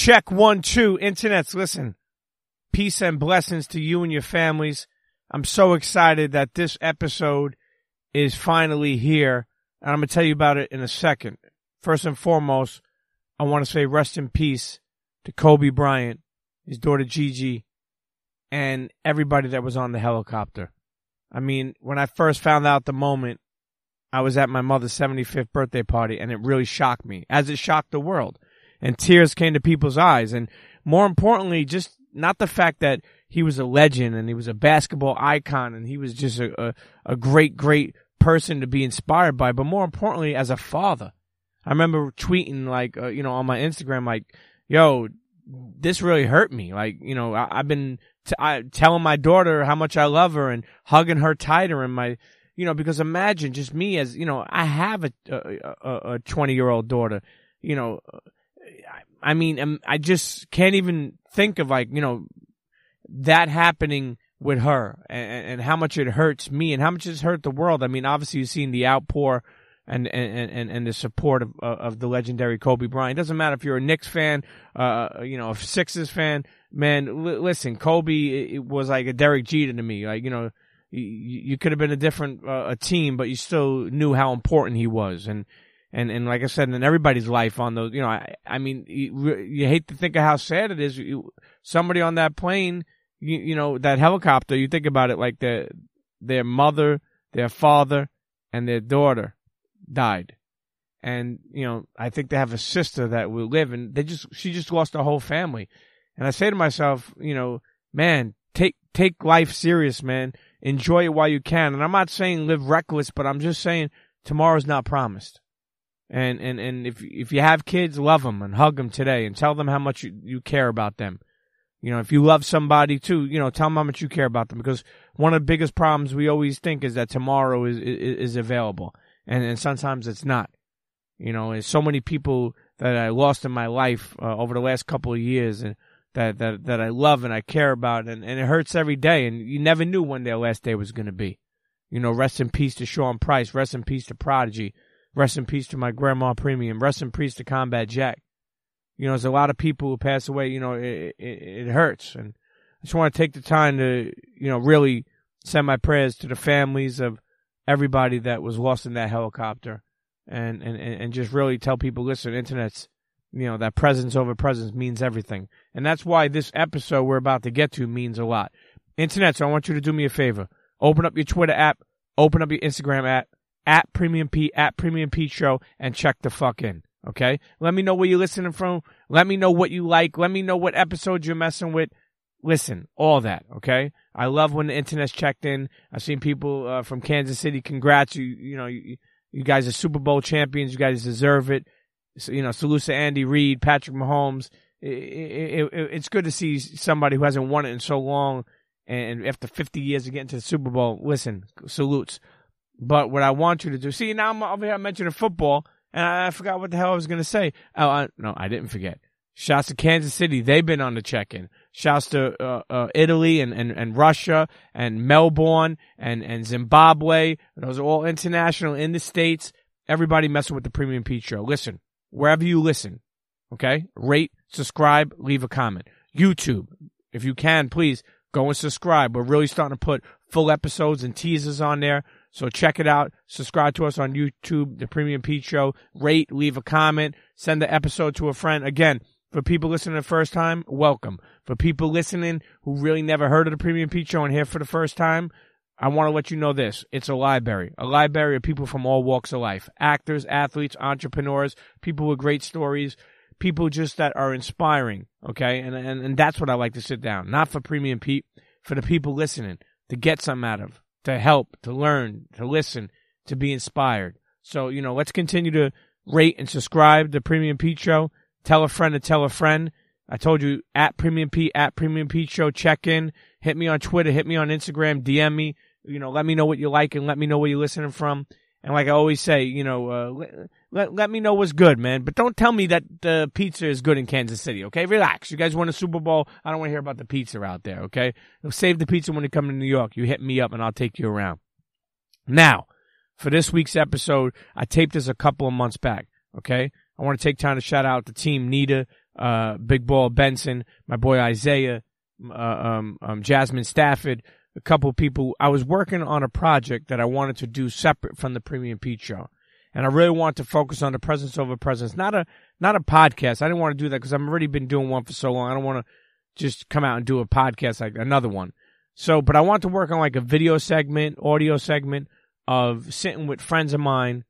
Check one, two, internets. Listen, peace and blessings to you and your families. I'm so excited that this episode is finally here. And I'm going to tell you about it in a second. First and foremost, I want to say rest in peace to Kobe Bryant, his daughter Gigi, and everybody that was on the helicopter. I mean, when I first found out the moment, I was at my mother's 75th birthday party and it really shocked me, as it shocked the world. And tears came to people's eyes. And more importantly, just not the fact that he was a legend and he was a basketball icon and he was just a, a, a great, great person to be inspired by, but more importantly, as a father. I remember tweeting like, uh, you know, on my Instagram, like, yo, this really hurt me. Like, you know, I, have been t- I, telling my daughter how much I love her and hugging her tighter and my, you know, because imagine just me as, you know, I have a, a, a 20 year old daughter, you know, I mean, um, I just can't even think of like, you know, that happening with her and, and how much it hurts me and how much it's hurt the world. I mean, obviously you've seen the outpour and, and, and, and the support of, of the legendary Kobe Bryant. It doesn't matter if you're a Knicks fan, uh, you know, a Sixers fan, man, l- listen, Kobe was like a Derek Jeter to me. Like, you know, you, you could have been a different, uh, a team, but you still knew how important he was. And, and, and like I said, in everybody's life on those, you know, I, I mean, you, you hate to think of how sad it is. You, somebody on that plane, you, you know, that helicopter, you think about it like their, their mother, their father, and their daughter died. And, you know, I think they have a sister that will live and they just, she just lost her whole family. And I say to myself, you know, man, take, take life serious, man. Enjoy it while you can. And I'm not saying live reckless, but I'm just saying tomorrow's not promised. And, and, and if, if you have kids, love them and hug them today and tell them how much you, you care about them. You know, if you love somebody too, you know, tell them how much you care about them because one of the biggest problems we always think is that tomorrow is, is, is available and, and sometimes it's not. You know, there's so many people that I lost in my life uh, over the last couple of years and that, that, that I love and I care about and, and it hurts every day and you never knew when their last day was going to be. You know, rest in peace to Sean Price, rest in peace to Prodigy, rest in peace to my grandma premium, rest in peace to Combat Jack. You know, there's a lot of people who pass away, you know, it, it, it hurts. And I just want to take the time to, you know, really send my prayers to the families of everybody that was lost in that helicopter and, and, and just really tell people, listen, internet's, you know, that presence over presence means everything. And that's why this episode we're about to get to means a lot. Internet, so I want you to do me a favor. Open up your Twitter app, open up your Instagram app, at Premium Pete, at Premium Pete Show, and check the fuck in. Okay? Let me know where you're listening from. Let me know what you like. Let me know what episodes you're messing with. Listen, all that, okay? I love when the internet's checked in. I've seen people uh, from Kansas City. Congrats, you you know you, you guys are Super Bowl champions. You guys deserve it. So, you know, salute to Andy Reid, Patrick Mahomes. It, it, it, it's good to see somebody who hasn't won it in so long, and after 50 years of getting to the Super Bowl. Listen, salutes. But what I want you to do, see, now I'm over here I mentioning football, and I forgot what the hell I was going to say. Oh, I, no, I didn't forget. Shouts to Kansas City. They've been on the check-in. Shouts to uh, uh, Italy and, and, and Russia and Melbourne and, and Zimbabwe. Those are all international in the States. Everybody messing with the Premium Pete Show. Listen, wherever you listen, okay? Rate, subscribe, leave a comment. YouTube, if you can, please go and subscribe. We're really starting to put full episodes and teasers on there. So check it out. Subscribe to us on YouTube, The Premium Pete Show. Rate, leave a comment, send the episode to a friend. Again, for people listening the first time, welcome. For people listening who really never heard of the Premium Pete Show and here for the first time, I want to let you know this. It's a library. A library of people from all walks of life. Actors, athletes, entrepreneurs, people with great stories, people just that are inspiring. Okay. And, and, and that's what I like to sit down. Not for Premium Pete, for the people listening to get something out of, to help, to learn, to listen, to be inspired. So, you know, let's continue to rate and subscribe to Premium Pete Show. Tell a friend to tell a friend. I told you at Premium Pete, at Premium Pete Show, check in. Hit me on Twitter, hit me on Instagram, DM me. You know, let me know what you like and let me know where you're listening from. And like I always say, you know, uh, let, let, me know what's good, man. But don't tell me that the pizza is good in Kansas City, okay? Relax. You guys won a Super Bowl. I don't want to hear about the pizza out there, okay? Save the pizza when you come to New York. You hit me up and I'll take you around. Now, for this week's episode, I taped this a couple of months back, okay? I want to take time to shout out the team Nita, uh, Big Ball Benson, my boy Isaiah, uh, um, um, Jasmine Stafford, a couple people. I was working on a project that I wanted to do separate from the Premium Pete Show, and I really want to focus on the presence over presence, not a not a podcast. I didn't want to do that because I've already been doing one for so long. I don't want to just come out and do a podcast like another one. So, but I want to work on like a video segment, audio segment of sitting with friends of mine,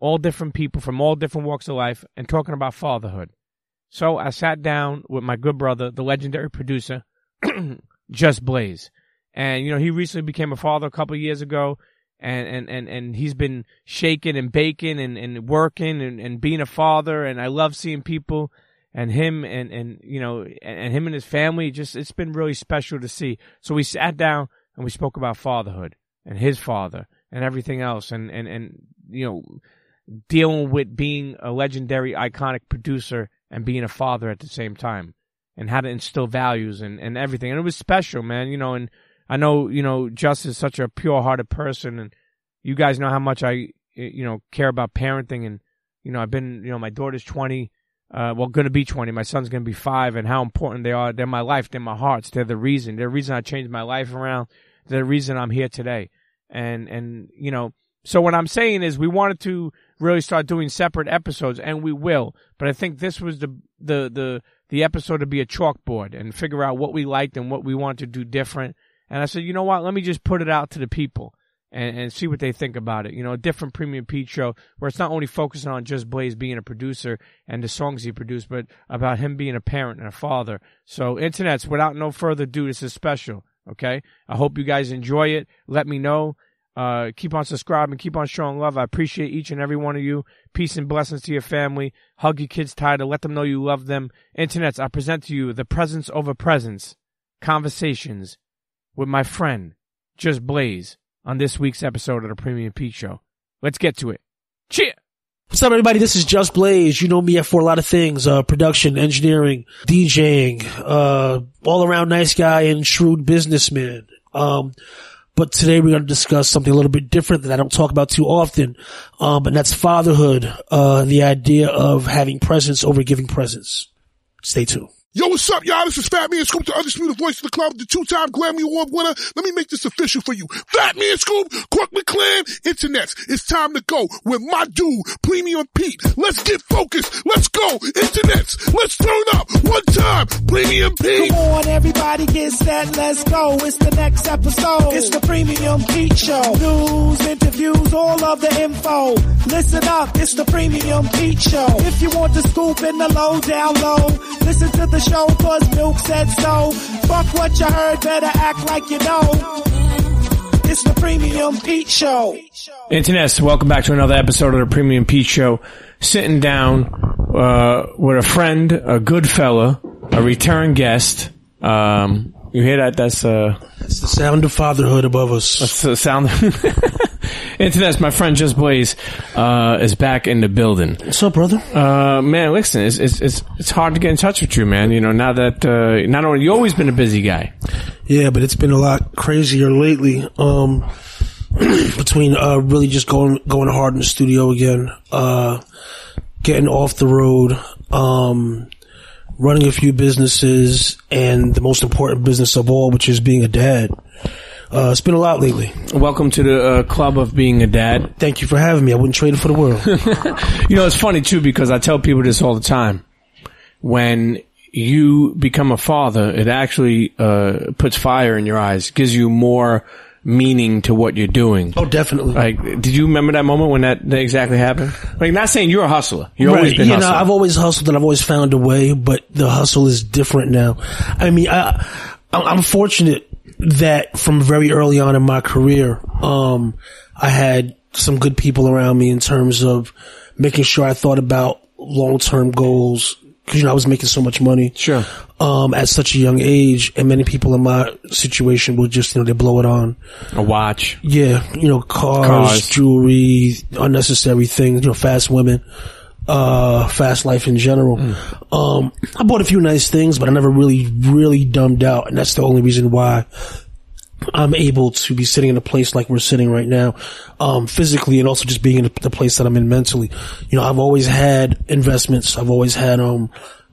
all different people from all different walks of life, and talking about fatherhood. So I sat down with my good brother, the legendary producer, Just Blaze. And, you know, he recently became a father a couple years ago. And, and, and, and he's been shaking and baking and, and working and, and being a father. And I love seeing people and him and, and, you know, and, and him and his family. Just, it's been really special to see. So we sat down and we spoke about fatherhood and his father and everything else. And, and, and, you know, dealing with being a legendary, iconic producer and being a father at the same time and how to instill values and, and everything. And it was special, man, you know, and I know, you know, Just is such a pure hearted person and you guys know how much I, you know, care about parenting and, you know, I've been, you know, my daughter's 20, uh, well, to be 20. My son's to be five and how important they are. They're my life. They're my hearts. They're the reason. They're the reason I changed my life around. They're the reason I'm here today. And, and, you know, so what I'm saying is we wanted to really start doing separate episodes and we will, but I think this was the, the, the, the episode to be a chalkboard and figure out what we liked and what we want to do different. And I said, you know what? Let me just put it out to the people and, and see what they think about it. You know, a different Premium Pete show where it's not only focusing on just Blaze being a producer and the songs he produced, but about him being a parent and a father. So, internets, without no further ado, this is special. Okay. I hope you guys enjoy it. Let me know. Uh, keep on subscribing, keep on showing love. I appreciate each and every one of you. Peace and blessings to your family. Hug your kids tighter. Let them know you love them. Internets, I present to you the presence over presence conversations with my friend, Just Blaze, on this week's episode of the Premium Pete Show. Let's get to it. Cheer! What's up, everybody? This is Just Blaze. You know me for a lot of things, uh, production, engineering, DJing, uh, all around nice guy and shrewd businessman. Um, but today we're going to discuss something a little bit different that I don't talk about too often. Um, and that's fatherhood, uh, the idea of having presence over giving presence. Stay tuned. Yo, what's up, y'all? This is Fat Man Scoop, the undisputed voice of the club, the two-time Grammy Award winner. Let me make this official for you. Fat Man Scoop, Crooklyn Clan, Internets. It's time to go with my dude, Premium Pete. Let's get focused. Let's go. Internets. Let's turn up. One time. Premium Pete. Come on, everybody get set, let's go. It's the next episode. It's the Premium Pete Show. News, interviews, all of the info. Listen up, it's the Premium Pete Show. If you want the scoop in the low, down low, listen to the show cause Milk said so. Fuck what you heard, better act like you know. It's the Premium Pete Show. Internets, welcome back to another episode of the Premium Pete Show. Sitting down uh, with a friend, a good fella, a return guest. Um, you hear that? That's uh, It's the sound of fatherhood above us. that's the sound. Internets, my friend Just Blaze uh, is back in the building. What's up, brother? Uh, man, listen, it's, it's it's it's hard to get in touch with you, man. You know, now that uh, not only you always been a busy guy. Yeah, but it's been a lot crazier lately. Um, between uh, really just going going hard in the studio again, uh, getting off the road, um, running a few businesses, and the most important business of all, which is being a dad. Uh, it's been a lot lately. Welcome to the uh, club of being a dad. Thank you for having me. I wouldn't trade it for the world. You know, it's funny too because I tell people this all the time. When you become a father, it actually uh, puts fire in your eyes, gives you more meaning to what you're doing. oh, definitely. Like, did you remember that moment when that, that exactly happened? Like, not saying you're a hustler. You've always been you hustling. know, I've always hustled and I've always found a way, but the hustle is different now. I mean, I, I'm fortunate that from very early on in my career, um, I had some good people around me in terms of making sure I thought about long-term goals. Cause, you know, I was making so much money. Sure. Um, at such a young age and many people in my situation will just, you know, they blow it on. a watch. Yeah, you know, cars, Cars. jewelry, unnecessary things, you know, fast women, uh, fast life in general. Um, I bought a few nice things, but I never really, really dumbed out. And that's the only reason why I'm able to be sitting in a place like we're sitting right now, um, physically and also just being in the place that I'm in mentally. You know, I've always had investments. I've always had, um,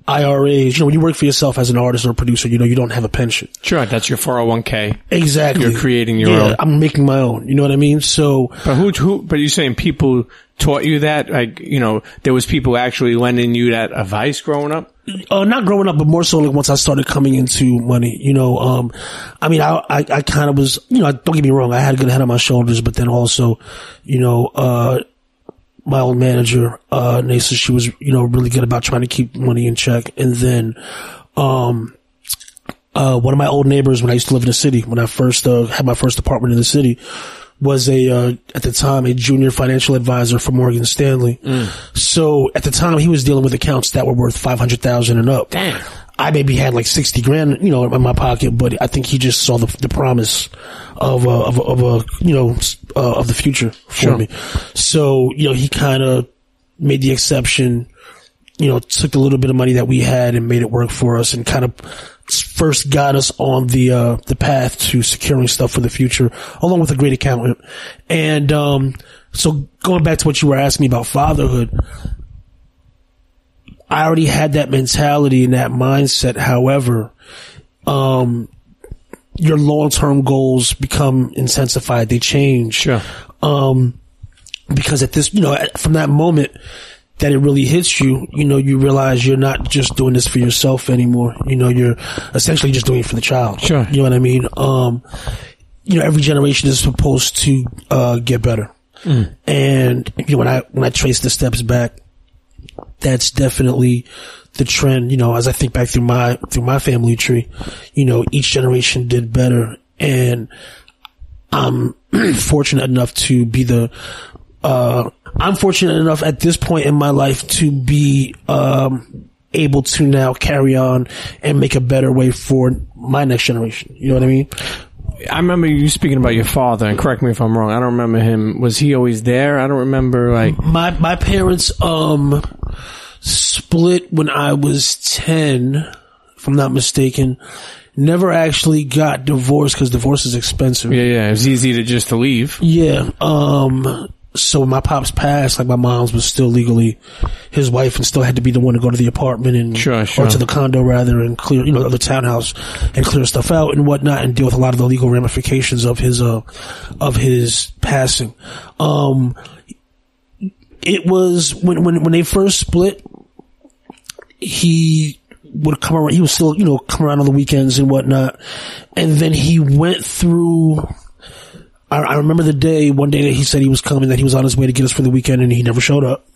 IRAs. You know, when you work for yourself as an artist or a producer, you know, you don't have a pension. Sure, that's your 401k. Exactly. You're creating your yeah, own. I'm making my own. You know what I mean? So, But who, who, but you're saying people taught you that? Like, you know, there was people actually lending you that advice growing up? uh, not growing up, but more so like once I started coming into money, you know, um, I mean, I, I, I kind of was, you know, don't get me wrong. I had a good head on my shoulders, but then also, you know, uh, my old manager, uh, Nasa, she was, you know, really good about trying to keep money in check. And then, um, uh, one of my old neighbors when I used to live in the city, when I first, uh, had my first apartment in the city, was a, uh, at the time, a junior financial advisor for Morgan Stanley. So at the time, he was dealing with accounts that were worth 500,000 and up. Damn. I maybe had like 60 grand, you know, in my pocket, but I think he just saw the, the promise of, uh, of, a- of a, you know, uh, of the future for Sure. me. So, you know, he kind of made the exception, you know, took the little bit of money that we had and made it work for us and kind of first got us on the, uh, the path to securing stuff for the future along with a great accountant. And, um, so going back to what you were asking me about fatherhood, I already had that mentality and that mindset. However, um, your long-term goals become intensified. They change. Sure. Um, because at this, you know, from that moment that it really hits you, you know, you realize you're not just doing this for yourself anymore. You know, you're essentially just doing it for the child. Sure. You know what I mean? Um, you know, every generation is supposed to, uh, get better. And, you know, when I, when I trace the steps back, that's definitely the trend. You know, as I think back through my through my family tree, you know, each generation did better, and I'm fortunate enough to be the. Uh, I'm fortunate enough at this point in my life to be um, able to now carry on and make a better way for my next generation. You know what I mean? I remember you speaking about your father, and correct me if I'm wrong. I don't remember him. Was he always there? I don't remember, like, My my parents um split when I was ten, if I'm not mistaken. Never actually got divorced because divorce is expensive. yeah, yeah, it was easy to just to leave. Yeah. Um. So when my pops passed, like my mom's was still legally his wife, and still had to be the one to go to the apartment and Sure, sure. or to the condo rather, and clear, you know, the townhouse and clear stuff out and whatnot, and deal with a lot of the legal ramifications of his uh of his passing. Um. It was when when when they first split. He would come around. He was still, you know, come around on the weekends and whatnot, and then he went through. I, I remember the day, one day that he said he was coming, that he was on his way to get us for the weekend, and he never showed up.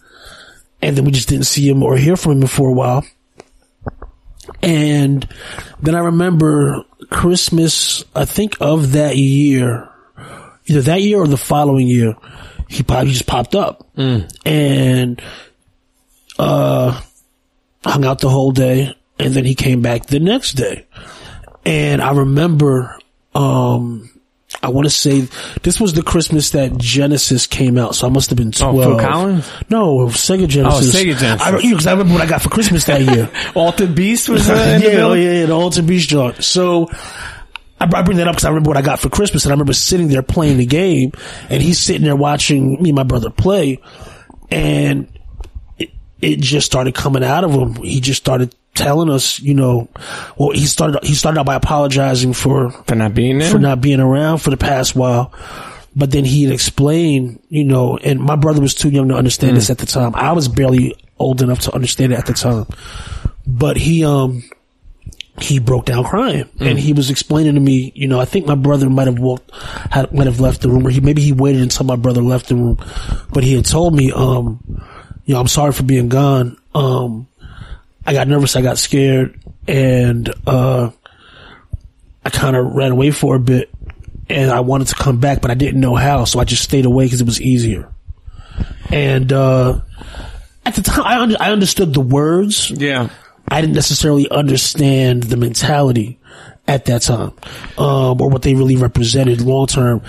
And then we just didn't see him or hear from him for a while. And then I remember Christmas, I think of that year, either that year or the following year, he probably just popped up. And, uh, hung out the whole day, and then he came back the next day. And I remember, um, I want to say this was the Christmas that Genesis came out, so I must have been Oh, twelve. Phil Collins? No, Sega Genesis. Oh, Sega Genesis. I, because I remember what I got for Christmas that year. Altered Beast was uh, in the yeah, oh, building? yeah, yeah, the Alter Beast joint. So I, I bring that up because I remember what I got for Christmas, and I remember sitting there playing the game, and he's sitting there watching me and my brother play, and it, just started coming out of him. He just started telling us, you know, well, he started he started out by apologizing for For not being there? for not being around for the past while. But then he'd explain, you know, and my brother was too young to understand this at the time. I was barely old enough to understand it at the time. But he, um, he broke down crying and he was explaining to me, you know, I think my brother might have walked, had, might have left the room or he, maybe he waited until my brother left the room, but he had told me, um, you know, I'm sorry for being gone. Um, I got nervous. I got scared and, uh, I kind of ran away for a bit and I wanted to come back, but I didn't know how. So I just stayed away because it was easier. And, uh, at the time, I, under, I understood the words. Yeah. I didn't necessarily understand the mentality at that time, um, or what they really represented long term.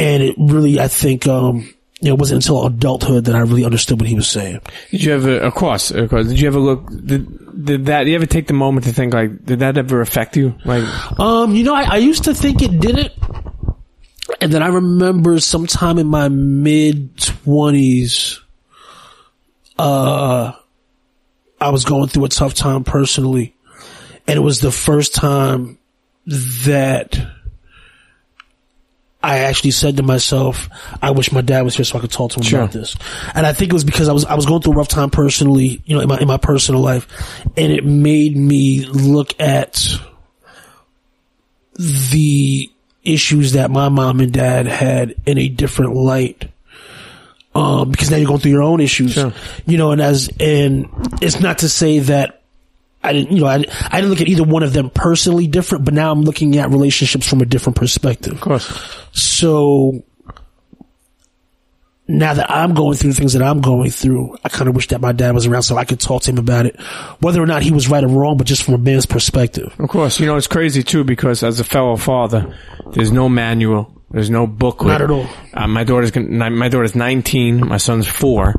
And it really, I think, um, it wasn't until adulthood that I really understood what he was saying. Did you ever, of course, of course, did you ever look, did, did that, did you ever take the moment to think like, did that ever affect you? Like, Um, you know, I, I used to think it didn't. And then I remember sometime in my mid twenties, uh, I, I was going through a tough time personally. And it was the first time that I actually said to myself, I wish my dad was here so I could talk to him Sure. about this. And I think it was because I was, I was going through a rough time personally, you know, in my, in my personal life. And it made me look at the issues that my mom and dad had in a different light. Um, because now you're going through your own issues, Sure. you know, and as, and it's not to say that I didn't, you know, I, I didn't look at either one of them personally different, but now I'm looking at relationships from a different perspective. Of course. So now that I'm going through things that I'm going through, I kind of wish that my dad was around so I could talk to him about it, whether or not he was right or wrong, but just from a man's perspective. Of course. You know, it's crazy too because as a fellow father, there's no manual. There's no booklet. Not at all. Uh, my daughter's gon- my daughter's 19. My son's four,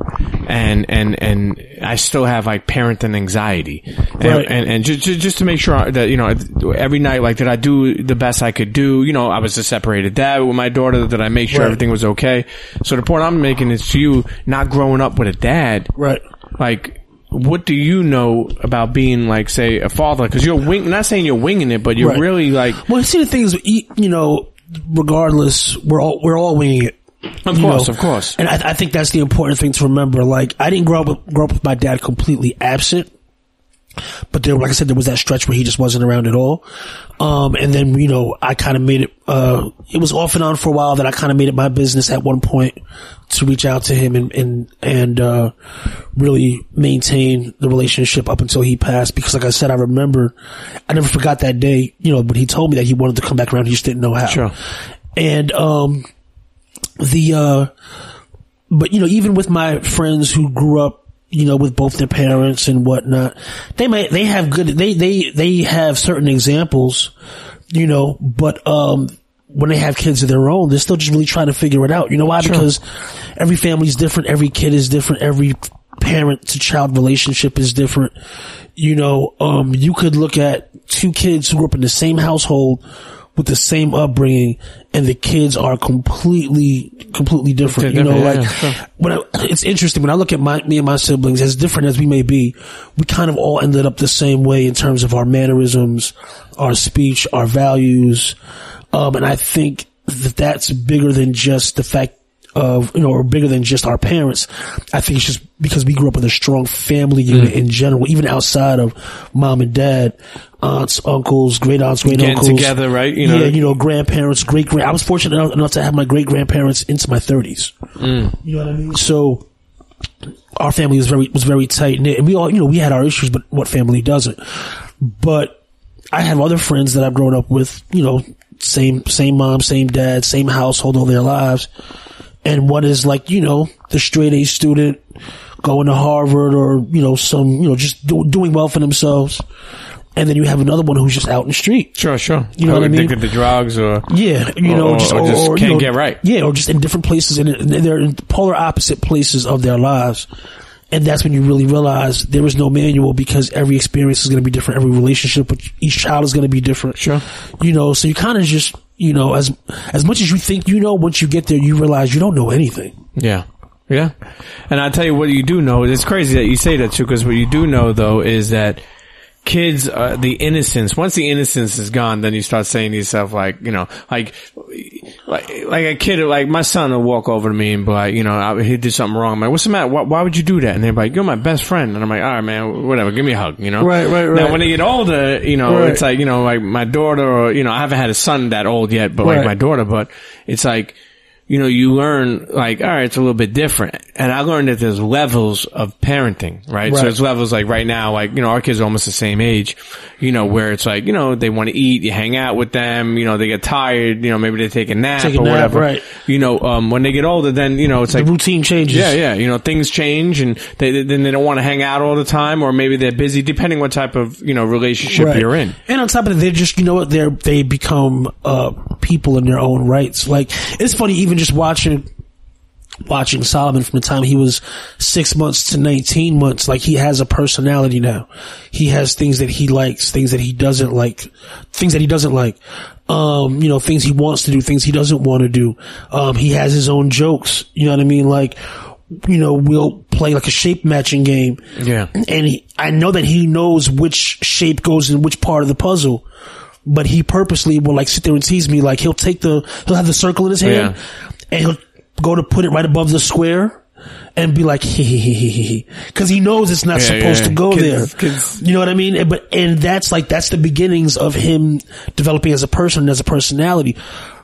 and and and I still have like parenting anxiety, and Right. and, and just, just to make sure that you know every night like did I do the best I could do? You know, I was a separated dad with my daughter. Did I make sure Right. everything was okay? So the point I'm making is to you, not growing up with a dad, Right. like what do you know about being like say a father because you're wing not saying you're winging it but you're Right. really like Well, see, the thing is, you you know, regardless, we're all, we're all winging it. of course know. of course And I, I think that's the important thing to remember. Like, I didn't grow up with, grow up with my dad completely absent. But there, like I said, there was that stretch where he just wasn't around at all. Um, and then, you know, I kind of made it, uh, it was off and on for a while that I kind of made it my business at one point to reach out to him and, and, and, uh, really maintain the relationship up until he passed. Because like I said, I remember, I never forgot that day, you know, but he told me that he wanted to come back around. He just didn't know how. Sure. And, um, the, uh, but you know, even with my friends who grew up, you know, with both their parents and whatnot, they might, they have good, they, they, they have certain examples, you know, but, um, when they have kids of their own, they're still just really trying to figure it out. You know why? Because every family is different. Every kid is different. Every parent to child relationship is different. You know, um, you could look at two kids who grew up in the same household with the same upbringing and the kids are completely, completely different. You know, Different, like yeah, when I, it's interesting when I look at my, me and my siblings, as different as we may be, we kind of all ended up the same way in terms of our mannerisms, our speech, our values. Um, and I think that that's bigger than just the fact of, you know, or bigger than just our parents. I think it's just because we grew up with a strong family unit Mm. in general, even outside of mom and dad, aunts, uncles, great aunts, great Getting uncles. together, right? You know- yeah, you know, grandparents, great grand. I was fortunate enough, enough to have my great grandparents into my thirties. Mm. You know what I mean? So our family was very was very tight knit, and we all you know we had our issues, but what family doesn't? But I have other friends that I've grown up with, you know, same same mom, same dad, same household all their lives, and one is like you know the straight A student going to Harvard or you know some you know just do, doing well for themselves, and then you have another one who's just out in the street. sure sure You know Or what I mean? addicted to drugs or Yeah, you know, Or- just, or just or, can't know, get right. Yeah, or just in different places, and they're in polar opposite places of their lives. And that's when you really realize there is no manual because every experience is going to be different. Every relationship with each child is going to be different. Sure. You know, so you kind of just, you know, as, as much as you think you know, once you get there, you realize you don't know anything. Yeah. Yeah. And I'll tell you what you do know. It's crazy that you say that too, because what you do know though is that kids, uh, the innocence, once the innocence is gone, then you start saying to yourself like, you know, like, like, like a kid, like my son will walk over to me and be like, you know, I, he did something wrong. I'm like, what's the matter? Why, why would you do that? And they're like, you're my best friend. And I'm like, all right, man, whatever. Give me a hug, you know? Right, right, right. Now when they get older, you know, Right. it's like, you know, like my daughter or, you know, I haven't had a son that old yet, but like my daughter, but it's like, you know, you learn like, all right, it's a little bit different. And I learned that there's levels of parenting, right? So Right. there's levels like right now, like, you know, our kids are almost the same age, you know, where it's like, you know, they want to eat, you hang out with them, you know, they get tired, you know, maybe they take a nap Take a or nap, whatever. right. You know, um, when they get older, then, you know, it's like The like, routine changes. yeah, yeah. You know, things change and they, they- then they don't want to hang out all the time or maybe they're busy depending what type of, you know, relationship Right. you're in. And on top of that, they're just, you know what, they're, they become, uh, people in their own rights. Like, it's funny even just watching, watching Solomon from the time he was six months to 19 months, like he has a personality now. He has things that he likes, things that he doesn't like, things that he doesn't like. Um, you know, things he wants to do, things he doesn't want to do. Um, he has his own jokes. You know what I mean? Like, you know, we'll play like a shape matching game. Yeah. And he, I know that he knows which shape goes in which part of the puzzle. But he purposely will like sit there and tease me. Like he'll take the, he'll have the circle in his hand Yeah. and he'll go to put it right above the square and be like, hee hee hee hee hee hee. Cause he knows it's not Yeah, supposed yeah. to go Kids- there. kids- You know what I mean? And- But, and that's like, that's the beginnings of him developing as a person and as a personality,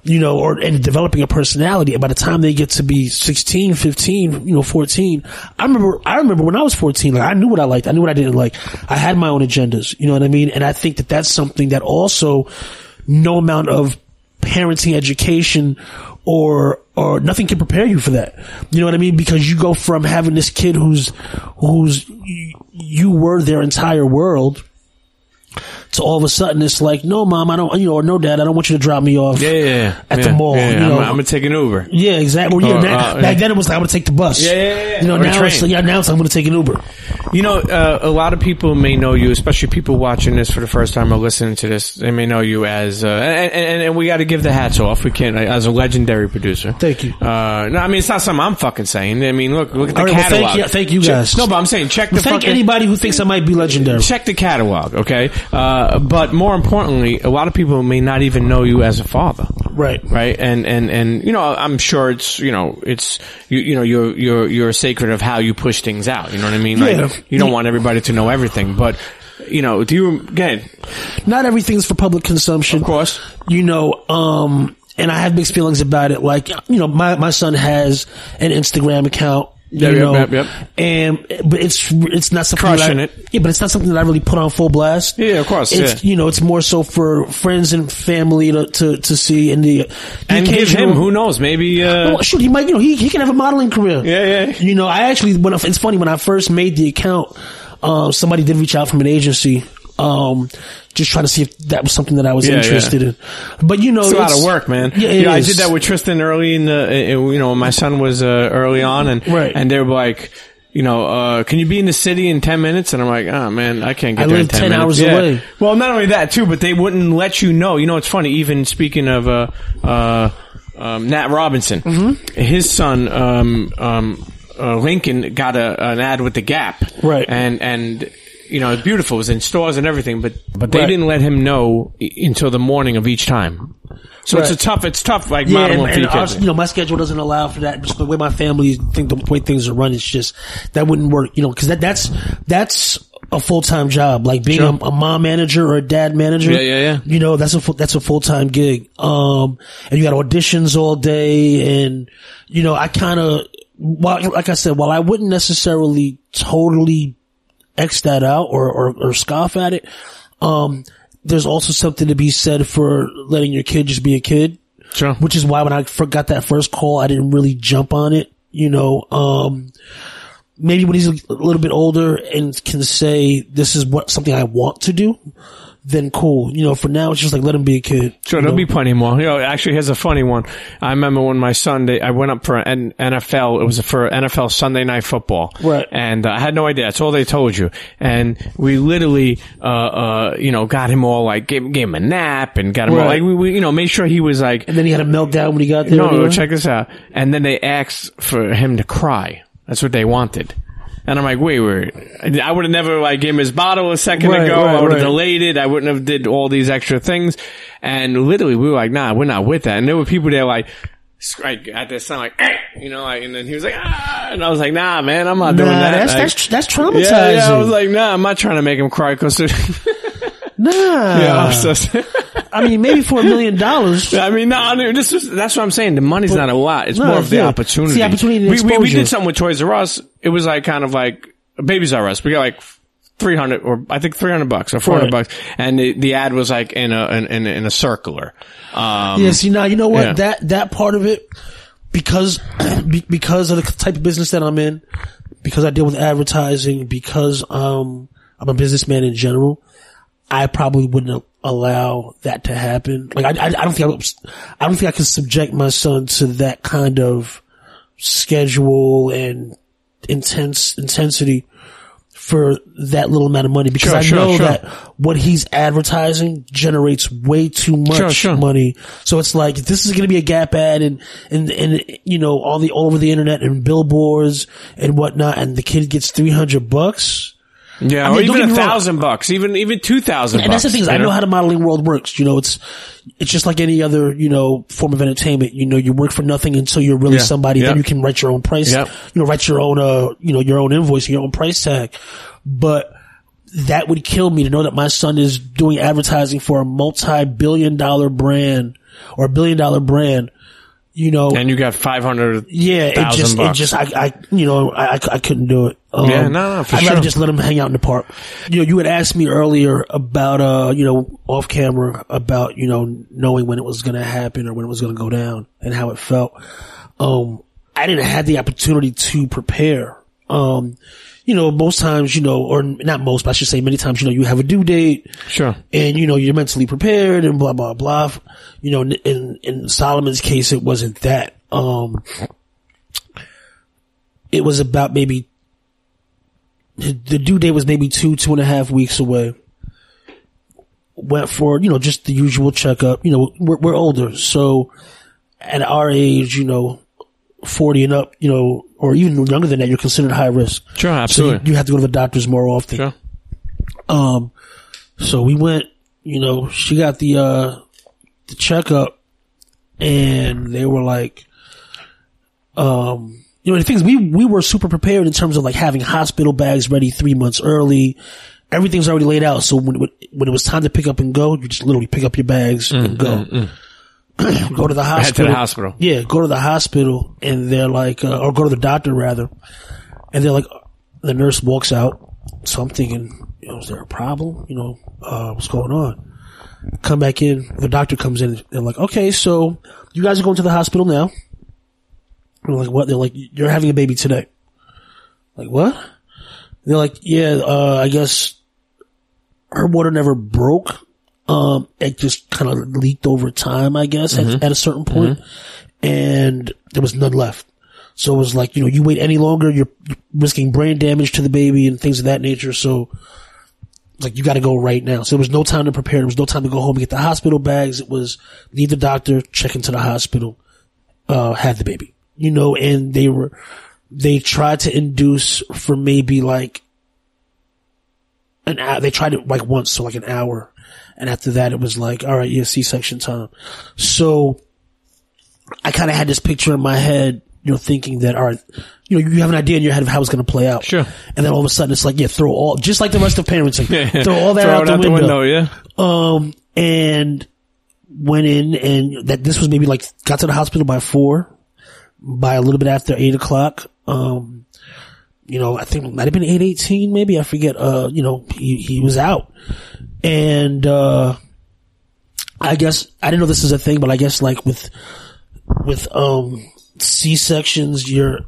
you know, or, and developing a personality. And by the time they get to be 16, 15, you know, 14, I remember, I remember when I was 14, like I knew what I liked. I knew what I didn't like. I had my own agendas. You know what I mean? And I think that that's something that also no amount of parenting education or or nothing can prepare you for that. You know what I mean? Because you go from having this kid who's who's you were their entire world to all of a sudden it's like, no, mom, I don't, you know, or no, dad, I don't want you to drop me off Yeah, yeah, yeah. at yeah, the mall. You I'm, know, I'm gonna take an Uber. yeah, exactly. Well, Or, now- uh, back then it was like, I'm gonna take the bus. Yeah, yeah, yeah. You know, Or now it's like, yeah, now it's I'm gonna take an Uber. You know, uh, a lot of people may know you, especially people watching this for the first time or listening to this. They may know you as, uh, and, and, and we got to give the hats off. We can't as a legendary producer. Thank you. Uh, no, I mean it's not something I'm fucking saying. I mean, look, look at the right, well, catalog. thank you- thank you Check- guys. No, but I'm saying check the Thank fucking. anybody who thinks I might be legendary. Check the catalog, okay? Uh, but more importantly, a lot of people may not even know you as a father Right. right? And and and you know, I'm sure it's you know, it's you you know, you're you're you're sacred of how you push things out. You know what I mean? Like Yeah. you don't want everybody to know everything, but you know, do you again? Not everything's for public consumption. Of course. You know, um, and I have mixed feelings about it. Like, you know, my, my son has an Instagram account. You Yep, know, yep, yep. and but it's it's not something Crushing that I, it. Yeah, but it's not something that I really put on full blast. Yeah, of course, It's yeah. you know, it's more so for friends and family to to, to see and the, the And give him, who knows? Maybe uh, well, shoot, he might, you know, he, he can have a modeling career. Yeah, yeah. You know, I actually, when I, it's funny, when I first made the account, um, somebody did reach out from an agency, um, just trying to see if that was something that I was Yeah, interested in. But you know, It's a lot of work, man. Yeah, it You know, I did that with Tristan early in the, uh, you know, my son was uh, early on, and Right. and they were like, you know, uh, can you be in the city in ten minutes? And I'm like, oh man, I can't get I there in 10, 10 minutes. hours Yeah. away. Well, not only that too, but they wouldn't let you know. You know, it's funny. Even speaking of uh, uh, um, Nat Robinson, Mm-hmm. his son um, um, uh, Lincoln got a, an ad with the Gap, Right. And and you know, it's beautiful. It was in stores and everything, but but they Right. didn't let him know i- until the morning of each time. So it's a tough. It's tough. Like Yeah, modeling and, and our, you know, my schedule doesn't allow for that. Just the way my family think, the way things are run, it's just that wouldn't work. You know, because that that's that's a full time job. Like being Sure. a, a mom manager or a dad manager. Yeah, yeah, yeah. You know, that's a full, that's a full time gig. Um, and you got auditions all day, and you know, I kind of, well, like I said, while I wouldn't necessarily totally X that out or, or, or scoff at it, um, there's also something to be said for letting your kid just be a kid Sure. which is why when I forgot that first call, I didn't really jump on it. You know, um, maybe when he's a little bit older and can say this is what something I want to do, then cool. You know, for now it's just like let him be a kid. Sure, there'll know? be plenty more. You know, actually, here's a funny one. I remember when my son, they, I went up for an NFL. It was for NFL Sunday Night Football, Right. And uh, I had no idea. That's all they told you. And we literally, uh, uh, you know, got him all like gave, gave him a nap and got him all Right. like we, we, you know, made sure he was like, And then he had a meltdown when he got there. no, anyway. check this out. And then they asked for him to cry. That's what they wanted. And I'm like, wait, wait. I would have never like gave him his bottle a second Right, ago. right, I would have right. delayed it. I wouldn't have did all these extra things. And literally, we were like, nah, we're not with that. And there were people there like, like at this time, like, "Eh," you know, like, and then he was like, ah, and I was like, nah, man, I'm not Nah, doing that. that's, Like, that's, that's traumatizing. yeah, yeah, I was like, nah, I'm not trying to make him cry because, nah. yeah, I'm so- I mean, maybe for a million dollars. I mean, no, I mean, this is, that's what I'm saying. The money's not a lot. It's No, more of the yeah. opportunity. It's the opportunity and we, we, we did something with Toys R Us. It was like kind of like Babies R Us. We got like 300 or I think 300 bucks or 400 Right. bucks. And the, the ad was like in a, in, in, in a circular. Um, Yeah, see now you know what yeah. that that part of it because because of the type of business that I'm in, because I deal with advertising, because um I'm a businessman in general, I probably wouldn't allow that to happen. Like I I, I don't think I, I don't think I could subject my son to that kind of schedule and intense intensity for that little amount of money because Sure, I sure, know sure. that what he's advertising generates way too much money. So it's like this is going to be a Gap ad and and and you know all the all over the internet and billboards and whatnot, and the kid gets three hundred bucks. Yeah, I mean, or even a thousand bucks, even even two thousand. And that's the thing is, I know how the modeling world works. You know, it's it's just like any other you know form of entertainment. You know, you work for nothing until you're really Yeah. somebody. Then you can write your own price. Yeah. You know, write your own uh you know your own invoice, your own price tag. But that would kill me to know that my son is doing advertising for a multi-billion dollar brand or a billion dollar brand. You know, and you got five hundred. yeah, it just, it just, I, I, you know, I, I, I couldn't do it. Um, Yeah, no, no, for I'd sure. rather just let them hang out in the park. You know, you had asked me earlier about, uh, you know, off camera about, you know, knowing when it was going to happen or when it was going to go down and how it felt. Um, I didn't have the opportunity to prepare. Um, you know, most times, you know, or not most, but I should say many times, you know, you have a due date Sure. and you know you're mentally prepared and blah blah blah. You know, in in Solomon's case, it wasn't that. Um, it was about maybe the due date was maybe two two and a half weeks away. Went for you know just the usual checkup. You know, we're we're older, so at our age, you know, forty and up, you know, or even younger than that, you're considered high risk. Sure, So you, absolutely. you have to go to the doctors more often. Sure. Um, so we went, you know, she got the, uh, the checkup and they were like, um, you know, the things we, we were super prepared in terms of like having hospital bags ready three months early. Everything's already laid out. So when, when it was time to pick up and go, you just literally pick up your bags and go. go to the Head to hospital. the hospital. Yeah, go to the hospital and they're like, uh, or go to the doctor rather. And they're like, the nurse walks out. So I'm thinking, you know, is there a problem? You know, uh, what's going on? Come back in. The doctor comes in. And they're like, okay, so you guys are going to the hospital now. We're like, what? They're like, you're having a baby today. Like, what? They're like, yeah, uh, I guess her water never broke. Um, it just kind of leaked over time, I guess, at, at a certain point. and there was none left. So it was like, you know, you wait any longer, you're risking brain damage to the baby and things of that nature. So it's like, you got to go right now. So there was no time to prepare. There was no time to go home and get the hospital bags. It was leave the doctor, check into the hospital, uh, have the baby, you know, and they were, they tried to induce for maybe like an hour. They tried it like once, so like an hour. And after that, it was like, all right, yeah, C-section time. So I kind of had this picture in my head, you know, thinking that, all right, you know, you have an idea in your head of how it's going to play out. Sure. And then all of a sudden it's like, yeah, throw all, just like the rest of parenting, throw all that Throw out, the, out window. the window. Yeah. Um, and went in and that this was maybe like, got to the hospital by four, by a little bit after eight o'clock. Um, you know, I think it might have been 818 maybe, I forget, uh, you know, he, he was out. And, uh, I guess, I didn't know this is a thing, but I guess like with, with, um, C-sections, you're,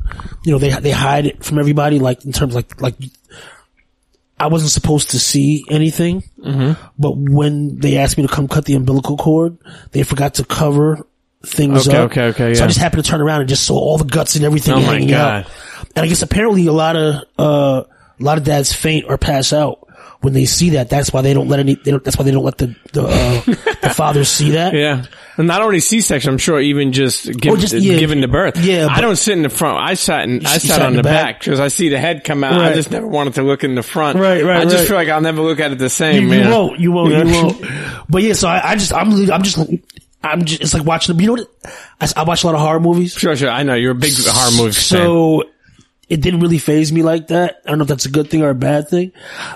you know, they, they hide it from everybody, like in terms like, like, I wasn't supposed to see anything, Mm-hmm. but when they asked me to come cut the umbilical cord, they forgot to cover things Okay, up. okay, okay, yeah. So I just happened to turn around and just saw all the guts and everything Oh my hanging God. out. And I guess apparently a lot of, uh, a lot of dads faint or pass out when they see that. That's why they don't let any, they don't, that's why they don't let the, the, uh, the fathers see that. Yeah. And not only C-section, I'm sure even just, give, just, yeah, giving the birth. yeah, I don't sit in the front. I sat in, I sat, sat on the back? because I see the head come out. I just never wanted to look in the front. Right, right, I just right. feel like I'll never look at it the same, You, man. you won't, you won't, you won't. But yeah, so I, I just, I'm, I'm just, I'm just, it's like watching, you know what? I, I watch a lot of horror movies. Sure, sure. I know you're a big horror movie fan. It didn't really phase me like that. I don't know if that's a good thing or a bad thing.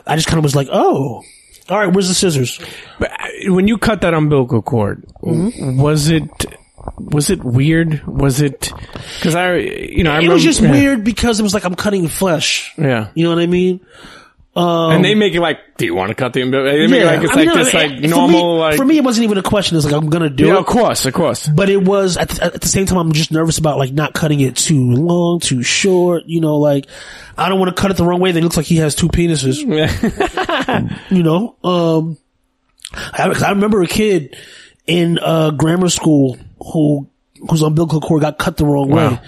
I just kind of was like, oh, all right, where's the scissors? But uh, when you cut that umbilical cord, Mm-hmm. was it was it weird? Was it because I you know I It remember was just yeah, weird because it was like I'm cutting flesh. Yeah, You know what I mean? Um, and they make it like, do you want to cut the umbilical? They make it like it's I mean, like no, this like for normal me, like For me, it wasn't even a question. It's like I'm gonna do yeah, it. of course, of course. But it was at the, at the same time, I'm just nervous about like not cutting it too long, too short. You know, like I don't want to cut it the wrong way. Then it looks like he has two penises. you know, um, I, I remember a kid in uh, grammar school who whose umbilical cord got cut the wrong way, Wow.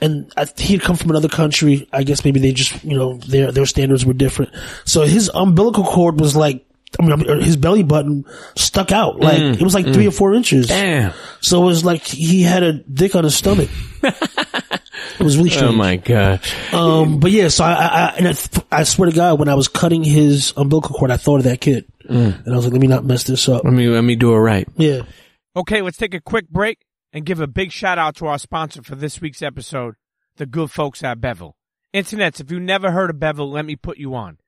And I, he had come from another country. I guess maybe they just, you know, their, their standards were different. So his umbilical cord was like, I mean, his belly button stuck out. Like, mm, it was like three mm. or four inches. Damn. So it was like he had a dick on his stomach. it was really oh strange. Oh my god. Um, but yeah, so I, I, I, and I, I swear to God, when I was cutting his umbilical cord, I thought of that kid. Mm. And I was like, let me not mess this up. Let me let me do it right. Yeah. Okay, let's take a quick break and give a big shout out to our sponsor for this week's episode, the good folks at Bevel. Internets, if you never heard of Bevel, let me put you on.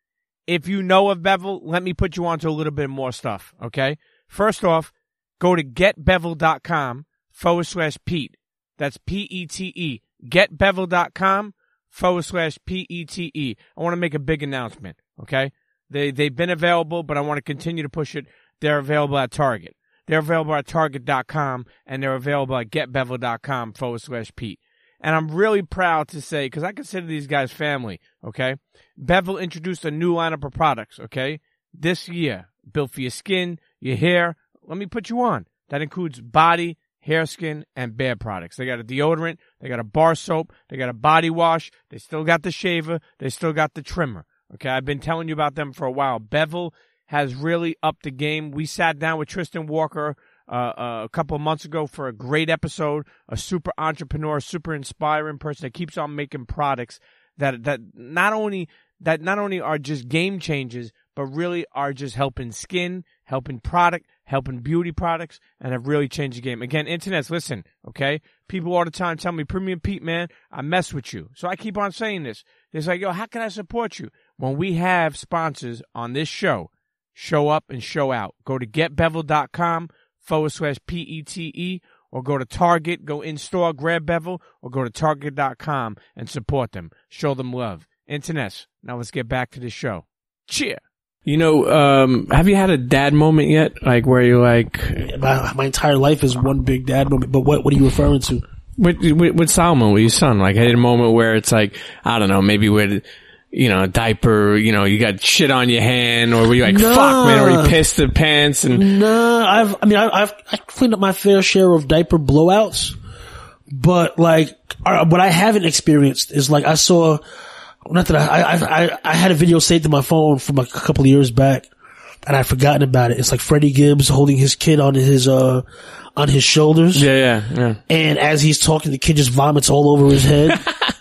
If you know of Bevel, let me put you on to a little bit more stuff, okay? First off, go to getbevel.com forward slash Pete. That's P-E-T-E. Getbevel.com forward slash P-E-T-E. I want to make a big announcement, okay? They, they've been available, but I want to continue to push it. They're available at Target. They're available at target.com and they're available at getbevel.com forward slash Pete. And I'm really proud to say, because I consider these guys family, okay? Bevel introduced a new lineup of products, okay? This year, built for your skin, your hair. Let me put you on. That includes body, hair, skin, and beard products. They got a deodorant, they got a bar soap, they got a body wash, they still got the shaver, they still got the trimmer. Okay, I've been telling you about them for a while. Bevel has really upped the game. We sat down with Tristan Walker uh, uh, a couple months ago for a great episode. A super entrepreneur, super inspiring person that keeps on making products that that not only that not only are just game changes, but really are just helping skin, helping product, helping beauty products, and have really changed the game. Again, internets, listen, okay? People all the time tell me, Premium Pete, man, I mess with you. So I keep on saying this. It's like, yo, how can I support you? When we have sponsors on this show, show up and show out. Go to getbevel.com forward slash P-E-T-E or go to Target, go in store, grab Bevel, or go to target.com and support them. Show them love. Internets. Now let's get back to the show. Chea. You know, um, have you had a dad moment yet? Like where you're like, My, my entire life is one big dad moment. But what, what are you referring to? with, with, with Solomon, with your son, like had a moment where it's like, I don't know, maybe with, you know, a diaper, you know, you got shit on your hand, or were you like, fuck, man, or you pissed the pants, and No, I've, I mean, I, I've, I cleaned up my fair share of diaper blowouts, but like, what I haven't experienced is like, I saw, not that I, I, I, I had a video saved to my phone from like a couple of years back, and I'd forgotten about it. It's like Freddie Gibbs holding his kid on his, uh, on his shoulders. yeah, yeah, yeah. And as he's talking, the kid just vomits all over his head.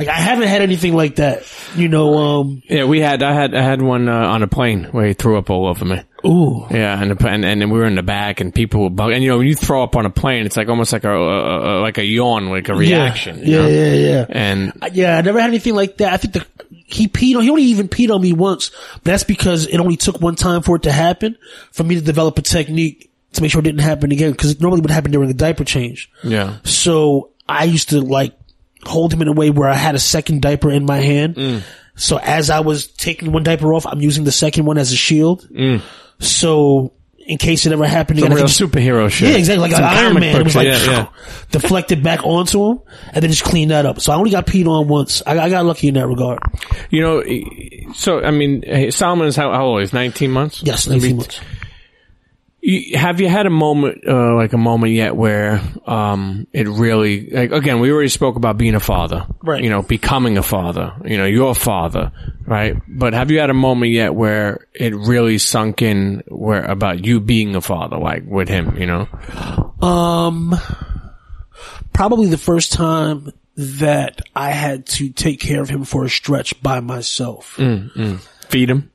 like, I haven't had anything like that. You know, um, Yeah, we had, I had, I had one, uh, on a plane where he threw up all over me. ooh. Yeah, and, the, and and then we were in the back, and people were bug. And you know, when you throw up on a plane, it's like almost like a, a, a like a yawn, like a reaction. Yeah, know? yeah, yeah. And Yeah, I never had anything like that. I think the he peed on. He only even peed on me once. But that's because it only took one time for it to happen for me to develop a technique to make sure it didn't happen again. Because it normally would happen during a diaper change. yeah, So I used to like hold him in a way where I had a second diaper in my hand. Mm. So as I was taking one diaper off, I'm using the second one as a shield. Mm. So in case it ever happened again, real just- superhero shit. yeah, exactly. Like Some an Iron Man. It was like yeah, yeah. deflected back onto him and then just cleaned that up. So I only got peed on once. I, I got lucky in that regard. You know, so I mean, hey, Solomon is how, how old? He's nineteen months. Yes, Maybe- 19 months. You, have you had a moment, uh, like a moment yet where, um, it really, like, again, we already spoke about being a father. Right. You know, becoming a father. You know, your father, right? But have you had a moment yet where it really sunk in where, about you being a father, like, with him, you know? Um, probably the first time that I had to take care of him for a stretch by myself. Feed him?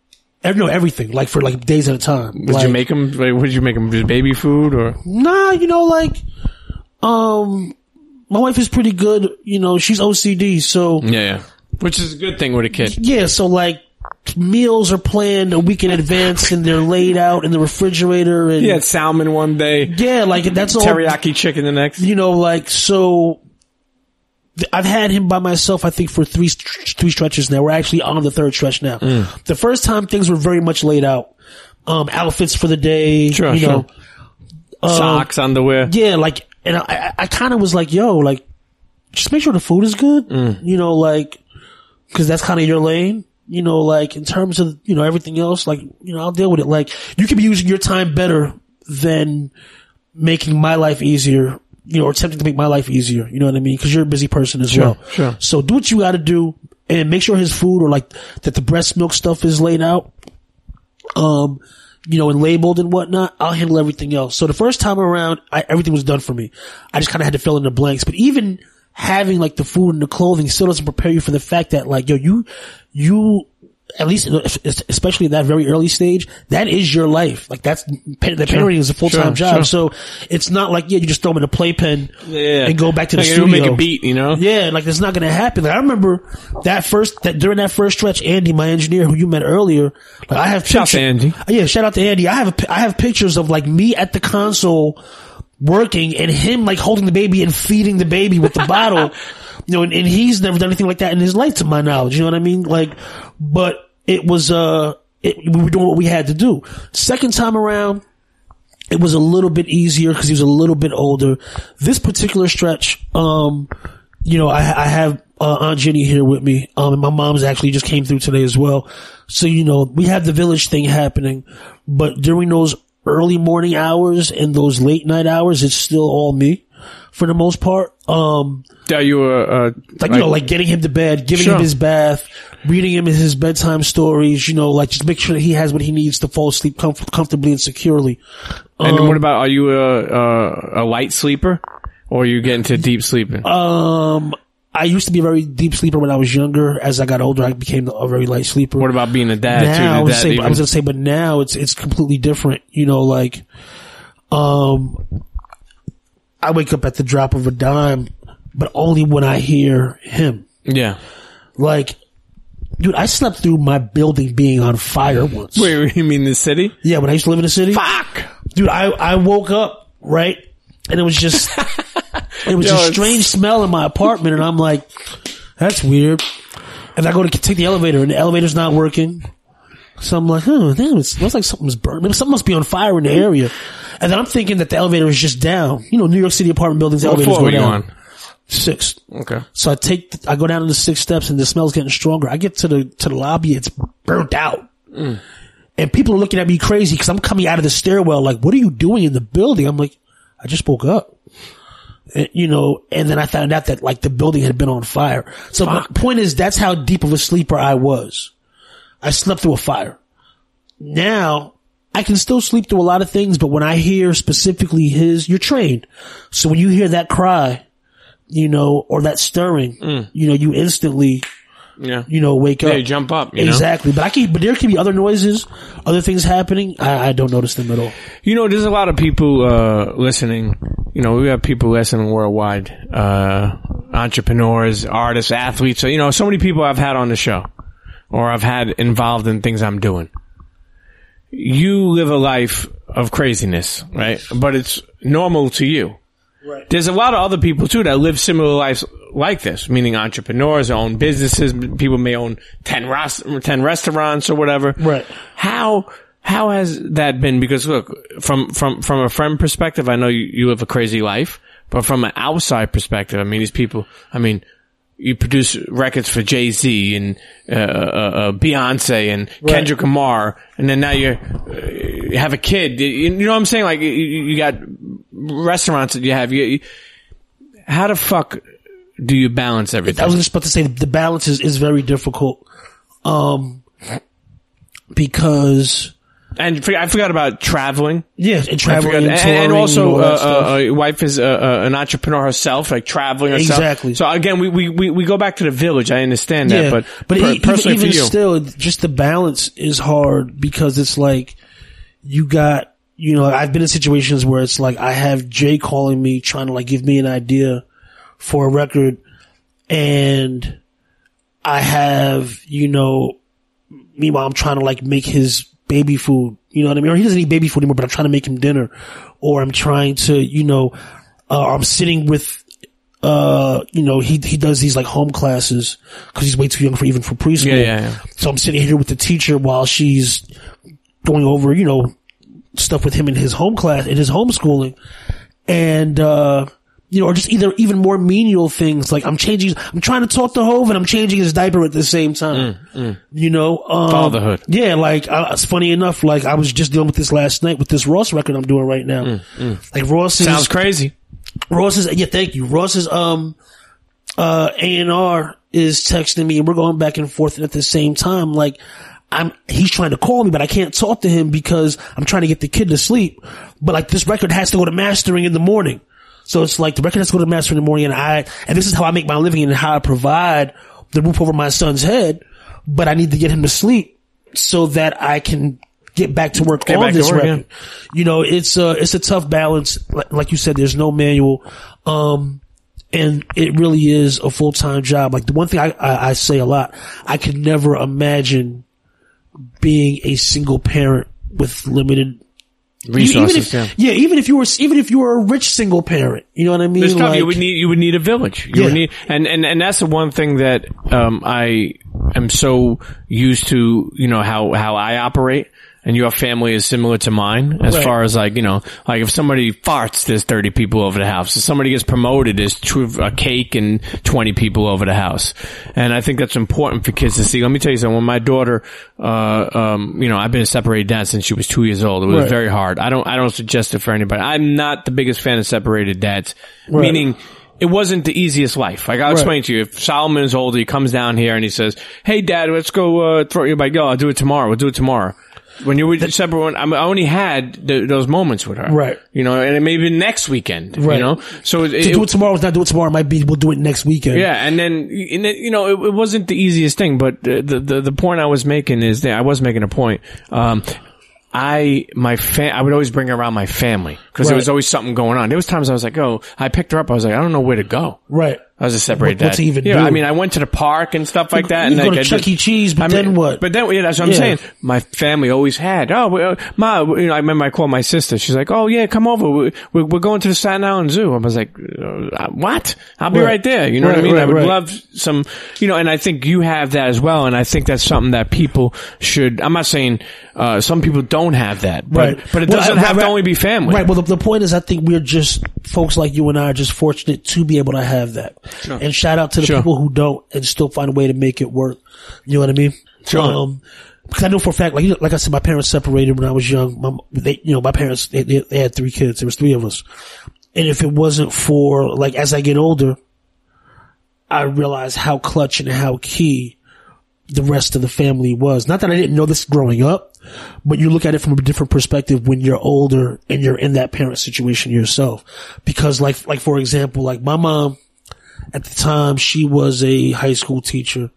No, everything. Like for like days at a time. Did like, you make them? like, what did you make them? just baby food or? Nah, you know, like, um, my wife is pretty good. You know, she's OCD, so Yeah, yeah. Which is a good thing with a kid. yeah, so like meals are planned a week in advance and they're laid out in the refrigerator and He had salmon one day, yeah, like that's all. teriyaki chicken the next. You know, like so. I've had him by myself, I think, for three three stretches now. We're actually on the third stretch now. Mm. The first time things were very much laid out, um, outfits for the day, Sure, you know, Socks, underwear. yeah, like, and I, I, kind of was like, yo, like, just make sure the food is good, Mm. you know, like, cause that's kind of your lane, you know, like, in terms of, you know, everything else, like, you know, I'll deal with it. Like, you could be using your time better than making my life easier you know, or attempting to make my life easier. You know what I mean? Cause you're a busy person as well. sure. So do what you gotta do and make sure his food or like that the breast milk stuff is laid out. Um, you know, and labeled and whatnot. I'll handle everything else. So the first time around, I, everything was done for me. I just kind of had to fill in the blanks, but even having like the food and the clothing still doesn't prepare you for the fact that like, yo, you, you, at least, especially at that very early stage, that is your life. Like that's, the parenting is a full-time Sure, job. sure. So it's not like, yeah, you just throw them in a playpen Yeah. and go back to the Like, studio. make a beat, you know? Yeah, like it's not gonna happen. Like I remember that first that during that first stretch, Andy, my engineer, who you met earlier, like I have Shout out to picture- Andy. Uh, Yeah, shout out to Andy. I have a, I have pictures of like me at the console working and him like holding the baby and feeding the baby with the bottle. You know, and, and he's never done anything like that in his life, to my knowledge. You know what I mean? Like, but it was uh, it, we were doing what we had to do. Second time around, it was a little bit easier because he was a little bit older. This particular stretch, um, you know, I, I have uh, Aunt Jenny here with me, um, and my mom's actually just came through today as well. So you know, we have the village thing happening, but during those early morning hours and those late night hours, it's still all me for the most part. Um, Are you a, a like, you know, like getting him to bed, giving Sure. him his bath, reading him his bedtime stories, you know, like just make sure that he has what he needs to fall asleep comf- comfortably and securely. and Um, what about, are you a, a, a light sleeper? Or are you getting to deep sleeping? Um, I used to be a very deep sleeper when I was younger. As I got older, I became a very light sleeper. what about being a dad now, I too? was, Did that say, I was gonna say, but now it's it's completely different. You know, like, um, I wake up at the drop of a dime, but only when I hear him. yeah. Like, dude, I slept through my building being on fire once. Wait, you mean the city? Yeah, when I used to live in the city. Fuck! Dude, I, I woke up, right? And it was just, it was Yo, a strange smell in my apartment and I'm like, that's weird. And I go to take the elevator and the elevator's not working. So I'm like, oh, damn, it smells like something's burning. Maybe something must be on fire in the area. And then I'm thinking that the elevator is just down. You know, New York City apartment buildings, What elevators go down. on? Six. Okay. So I take, the, I go down to the six steps and the smell's getting stronger. I get to the, to the lobby, it's burnt out. Mm. And people are looking at me crazy because I'm coming out of the stairwell like, what are you doing in the building? I'm like, I just woke up. And, you know, and then I found out that like the building had been on fire. So my point is that's how deep of a sleeper I was. I slept through a fire. Now I can still sleep through a lot of things, but when I hear specifically his, you're trained. So when you hear that cry, you know, or that stirring, you know, you instantly, Yeah. you know, wake Yeah, up. you jump up, you know? exactly. But I can, but there can be other noises, other things happening. I, I don't notice them at all. You know, there's a lot of people uh, listening. You know, we have people listening worldwide, uh, entrepreneurs, artists, athletes. So, you know, so many people I've had on the show, or I've had involved in things I'm doing. You live a life of craziness, right? But it's normal to you. Right. There's a lot of other people too that live similar lives like this, meaning entrepreneurs own businesses. People may own 10, ros- 10 restaurants or whatever. Right. How, how has that been? Because look, from, from, from a friend perspective, I know you, you live a crazy life, but from an outside perspective, I mean, these people, I mean, you produce records for Jay Z and uh, uh, uh, Beyonce and Kendrick Lamar, and then now you're, uh, have a kid. You, you know what I'm saying? Like you, you got restaurants that you have. You, you- how the fuck do you balance everything? I was just about to say the balance is, is very difficult. Um, because and I forgot about traveling. yeah, and traveling and, and, and also, all uh, uh, uh, wife is uh, uh, an entrepreneur herself, like traveling herself. Exactly. So again, we, we, we, we go back to the village. I understand that, yeah, but, but per- personally even, even still, just the balance is hard because it's like you got, you know, I've been in situations where it's like I have Jay calling me trying to like give me an idea for a record and I have, you know, meanwhile I'm trying to like make his baby food, you know what I mean? Or he doesn't eat baby food anymore, but I'm trying to make him dinner or I'm trying to, you know, uh, I'm sitting with uh, you know, he he does these like home classes because he's way too young for even for preschool. Yeah, yeah, yeah. So I'm sitting here with the teacher while she's going over, you know, stuff with him in his home class, in his homeschooling, and uh, you know, or just either even more menial things like I'm changing, I'm trying to talk to Hove and I'm changing his diaper at the same time. You know, um, Fatherhood. Yeah, like uh, it's funny enough. Like I was just dealing with this last night with this Ross record I'm doing right now. Like Ross is sounds crazy. Ross is yeah, thank you. Ross is um uh A and R is texting me and we're going back and forth and at the same time like I'm he's trying to call me but I can't talk to him because I'm trying to get the kid to sleep. But like this record has to go to mastering in the morning. So it's like the record has to go to mastering in the morning and I and this is how I make my living and how I provide the roof over my son's head, but I need to get him to sleep so that I can get back to work Get on this work, record. You know, it's a, it's a tough balance. Like, like you said, there's no manual. Um, and it really is a full-time job. Like the one thing I, I, I say a lot, I could never imagine being a single parent with limited Resources, even if, yeah. yeah. even if you were, even if you were a rich single parent, you know what I mean? Like- you would need you would need a village. You would Yeah. need and, and and that's the one thing that um I am so used to, you know, how how I operate. And your family is similar to mine as Right. far as like, you know, like if somebody farts, there's 30 people over the house. If somebody gets promoted, there's a cake and 20 people over the house. And I think that's important for kids to see. Let me tell you something. When my daughter, uh, um, you know, I've been a separated dad since she was two years old. It was Right. very hard. I don't, I don't suggest it for anybody. I'm not the biggest fan of separated dads. Meaning, it wasn't the easiest life. Like I'll explain to you. If Solomon is older, he comes down here and he says, "Hey, Dad, let's go uh, throw your bike." Yo, I'll do it tomorrow. We'll do it tomorrow. When you were separate, when, I only had th- those moments with her, Right. You know, and it maybe next weekend, Right. you know. So it, to it- do it tomorrow, not do it tomorrow, it might be we'll do it next weekend. yeah, and then and then, you know it, it wasn't the easiest thing, but the, the the the point I was making is that I was making a point. Um, I my fa- I would always bring her around my family because there was always something going on. There was times I was like, oh, I picked her up. I was like, I don't know where to go. Right. I was a separated What- what dad. even yeah? I mean, I went to the park and stuff like that. You and go like, to I Chuck just- E. Cheese, but I then mean, what? But then, yeah, that's what I'm Yeah. saying. My family always had. Oh, well, uh, ma, you know, I remember I called my sister. She's like, "Oh yeah, come over. We, we, we're going to the Staten Island Zoo." I was like, uh, "What? I'll be Right. right, there." You know what I Right, mean? I would right. love some, you know, and I think you have that as well. And I think that's something that people should. I'm not saying uh, some people don't have that, but Right. but it doesn't I- have right- to only be family. Right. Well, the, the point is, I think we're just folks like you and I are just fortunate to be able to have that. And shout out to the Sure. people who don't and still find a way to make it work. You know what I mean? Sure. Um, because I know for a fact, like like I said, my parents separated when I was young. My, they, you know, my parents they, they, they had three kids. There was three of us, and if it wasn't for like as I get older, I realize how clutch and how key the rest of the family was. Not that I didn't know this growing up, but you look at it from a different perspective when you're older and you're in that parent situation yourself. Because like, like for example, like my mom at the time, she was a high school teacher.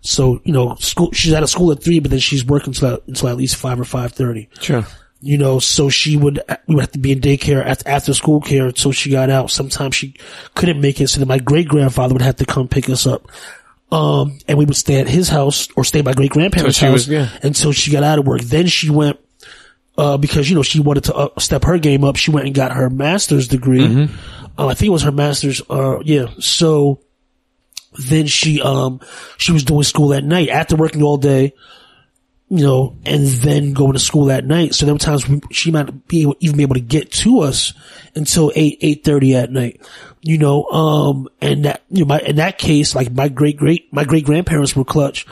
So, you know, school, she's out of school at three, but then she's working until, until at least five or 5.30 Sure. you know, so she would, we would have to be in daycare after, after school care until she got out. Sometimes she couldn't make it. So then my great grandfather would have to come pick us up. Um, and we would stay at his house or stay at my great grandparents' house was- yeah. until she got out of work. Then she went, uh, because, you know, she wanted to uh, step her game up. She went and got her master's degree. Mm-hmm. Uh, I think it was her master's, uh, yeah. So then she, um, she was doing school at night after working all day you know, and then going to school at night. So sometimes she might be able, even be able to get to us until eight, eight thirty at night, you know, um, and that, you know, my, in that case, like my great, great, my great grandparents were clutch.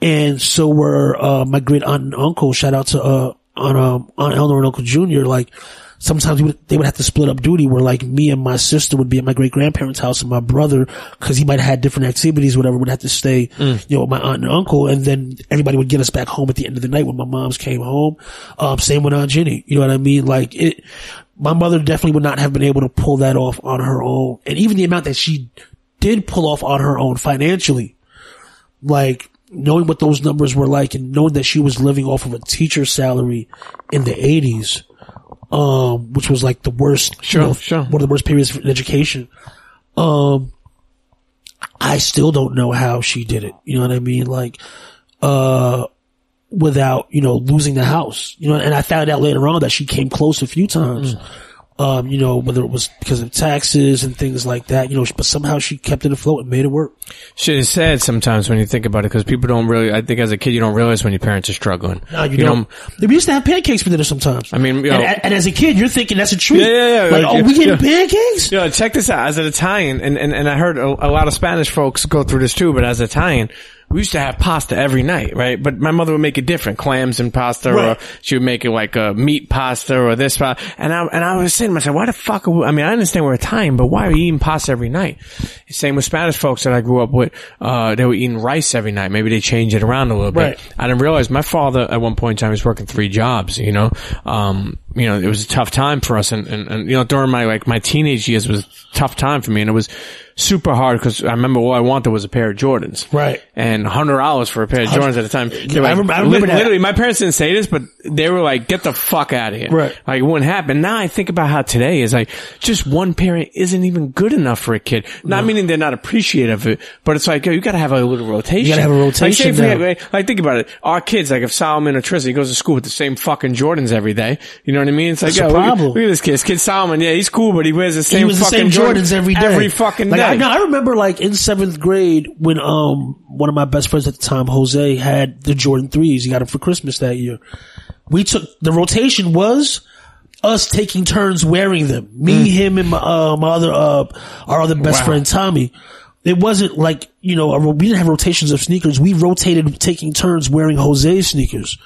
And so were, uh, my great aunt and uncle. Shout out to, uh, on, um, Aunt Eleanor and Uncle Junior. Like, sometimes would, they would have to split up duty where like me and my sister would be at my great grandparents' house and my brother, cause he might have had different activities, whatever, would have to stay, you know, with my aunt and uncle. And then everybody would get us back home at the end of the night when my moms came home. Um, same with Aunt Jenny. You know what I mean? Like it, my mother definitely would not have been able to pull that off on her own. And even the amount that she did pull off on her own financially, like knowing what those numbers were like and knowing that she was living off of a teacher's salary in the eighties, um, which was like the worst, Sure, you know, sure. one of the worst periods in education. Um, I still don't know how she did it. You know what I mean? Like, uh, without, you know, losing the house, you know, and I found out later on that she came close a few times. Um, you know, whether it was because of taxes and things like that, you know, but somehow she kept it afloat and made it work. Shit is sad sometimes when you think about it because people don't really. I think as a kid you don't realize when your parents are struggling. No, you, know, don't. we used to have pancakes for dinner sometimes. I mean, you know- and, and as a kid, you're thinking that's a treat. Yeah, yeah, yeah. Like, Like, oh, we getting yeah. pancakes? Yeah, check this out. As an Italian, and, and, and I heard a, a lot of Spanish folks go through this too, but as Italian, we used to have pasta every night, right? But my mother would make it different, clams and pasta, Right. or she would make it like a meat pasta or this pasta. And I, and I was saying to myself, why the fuck are we, I mean, I understand we're Italian, but why are we eating pasta every night? Same with Spanish folks that I grew up with, uh, they were eating rice every night. Maybe they change it around a little bit. Right. I didn't realize my father at one point in time was working three jobs, you know, um, you know, it was a tough time for us. And, and, and, you know, during my, like, my teenage years was a tough time for me. And it was super hard because I remember all I wanted was a pair of Jordans. Right. And hundred dollars for a pair of Jordans at the time. They were I remember- I remember li-. Literally, my parents didn't say this, but they were like, get the fuck out of here. Right. Like, it wouldn't happen. Now I think about how today is like, just one parent isn't even good enough for a kid. Not meaning they're not appreciative of it, but it's like, yo, you gotta have a little rotation. You gotta have a Like, rotation if have- like, like, think about it. Our kids, like if Solomon or Tristan goes to school with the same fucking Jordans every day, you know what I mean? It's like, That's yo, a look, problem. look at this kid. This kid Solomon, yeah, he's cool, but he wears the same he was the fucking same Jordans every day. Every fucking like, day. I, no, I remember like in seventh grade when um one of my best friends at the time, Jose, had the Jordan threes. He got them for Christmas that year. We took the rotation was us taking turns wearing them. Me, him, and my, uh, my other uh our other best Wow. friend Tommy. It wasn't like you know a, we didn't have rotations of sneakers. We rotated taking turns wearing Jose's sneakers.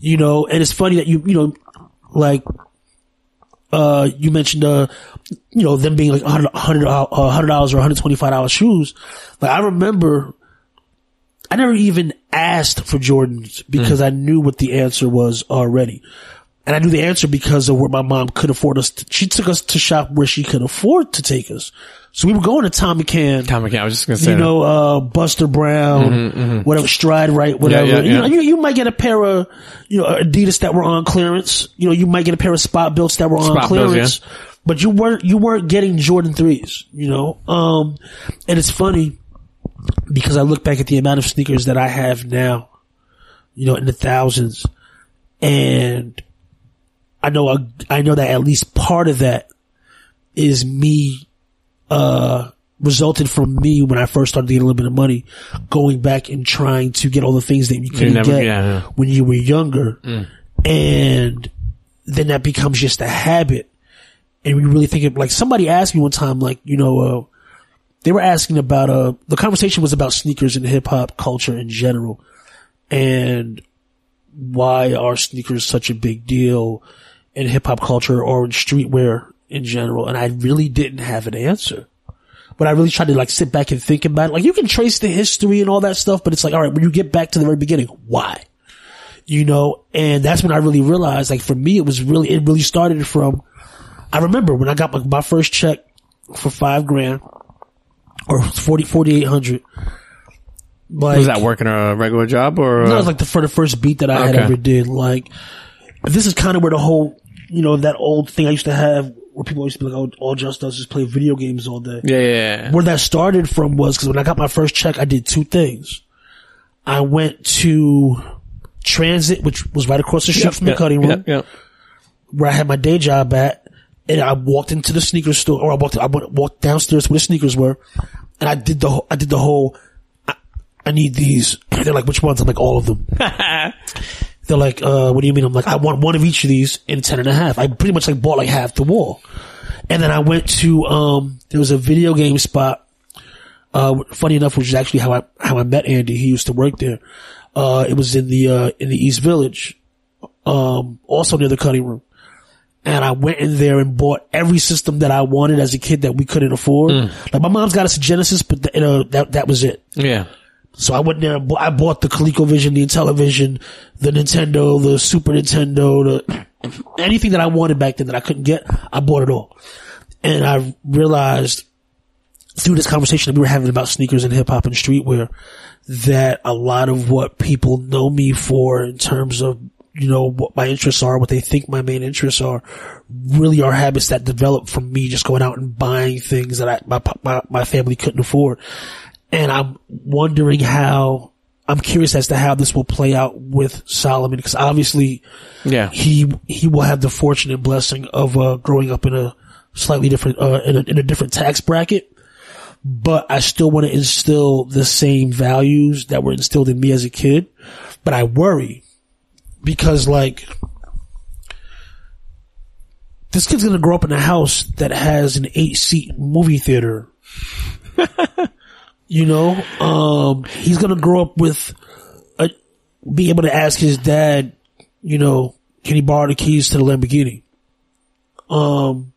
You know, and it's funny that you you know like uh, you mentioned, uh, you know, them being like a hundred, a hundred, uh, a hundred dollars or hundred twenty-five dollars shoes. Like I remember, I never even asked for Jordans because I knew what the answer was already. And I knew the answer because of where my mom could afford us. To, she took us to shop where she could afford to take us. So we were going to Tommy Can, Thom McAn, I was just gonna say you that. know, uh, Buster Brown, whatever, Stride Right, whatever. yeah, You know, you, you might get a pair of, you know, Adidas that were on clearance. You know, you might get a pair of Spot-Bilts that were on Spot clearance. But you weren't, you weren't getting Jordan threes, you know? Um, and it's funny because I look back at the amount of sneakers that I have now, you know, in the thousands and I know, I, I know that at least part of that is me uh, resulted from me when I first started getting a little bit of money, going back and trying to get all the things that you couldn't never- get yeah, yeah. when you were younger. And then that becomes just a habit. And we really think of, like, somebody asked me one time, like, you know, uh, they were asking about, uh, the conversation was about sneakers and hip hop culture in general. And why are sneakers such a big deal in hip hop culture or in streetwear in general? And I really didn't have an answer. But I really tried to like sit back and think about it. Like you can trace the history and all that stuff, but it's like, all right, when you get back to the very beginning, why? You know, and that's when I really realized, like for me, it was really, it really started from, I remember when I got my, my first check for five grand or 40, 4,800. Like, was that working a regular job or? no, uh, it was like the for the first beat that I had ever did. Like, this is kind of where the whole, you know, that old thing I used to have where people used to be like, "Oh, all Just does is play video games all day." yeah, yeah, yeah. Where that started from was because when I got my first check, I did two things. I went to Transit, which was right across the street from the cutting room, Yeah, yeah. where I had my day job at, and I walked into the sneaker store, or I walked, I went, walked downstairs where the sneakers were, and I did the, whole- I did the whole, I, I need these. They're like, which ones? I'm like, all of them. They're like, uh, what do you mean? I'm like, I want one of each of these in ten and a half. I pretty much like bought like half the wall. And then I went to, um, there was a video game spot, uh, funny enough, which is actually how I, how I met Andy. He used to work there. Uh, it was in the, uh, in the East Village, um, also near the cutting room. And I went in there and bought every system that I wanted as a kid that we couldn't afford. Like my mom's got us a Genesis, but the, you know, that, that was it. Yeah. So I went there and bought, I bought the ColecoVision, the Intellivision, the Nintendo, the Super Nintendo, the anything that I wanted back then that I couldn't get, I bought it all. And I realized through this conversation that we were having about sneakers and hip hop and streetwear that a lot of what people know me for in terms of you know what my interests are, what they think my main interests are, really are habits that develop from me just going out and buying things that I my my, my family couldn't afford. And I'm wondering how I'm curious as to how this will play out with Solomon because obviously Yeah. he he will have the fortune and blessing of uh, growing up in a slightly different uh, in, a, in a different tax bracket. But I still want to instill the same values that were instilled in me as a kid. But I worry because like this kid's gonna grow up in a house that has an eight seat movie theater You know, um, he's gonna grow up with a, be able to ask his dad, you know, can he borrow the keys to the Lamborghini? Um,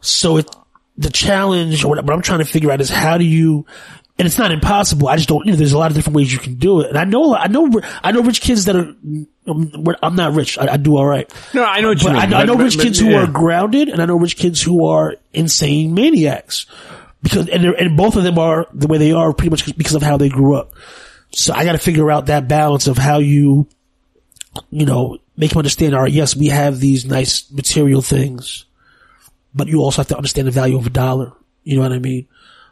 so it, the challenge or what, what I'm trying to figure out is how do you, and it's not impossible. I just don't, you know, there's a lot of different ways you can do it. And I know, I know, I know rich kids that are, um, I'm not rich. I, I do all right. No, I know what you mean. I, I know but- rich but- kids who yeah. are grounded, and I know rich kids who are insane maniacs. Because and, and both of them are the way they are pretty much because of how they grew up. So I got to figure out that balance of how you, you know, make them understand. All right, yes, we have these nice material things, but you also have to understand the value of a dollar. You know what I mean?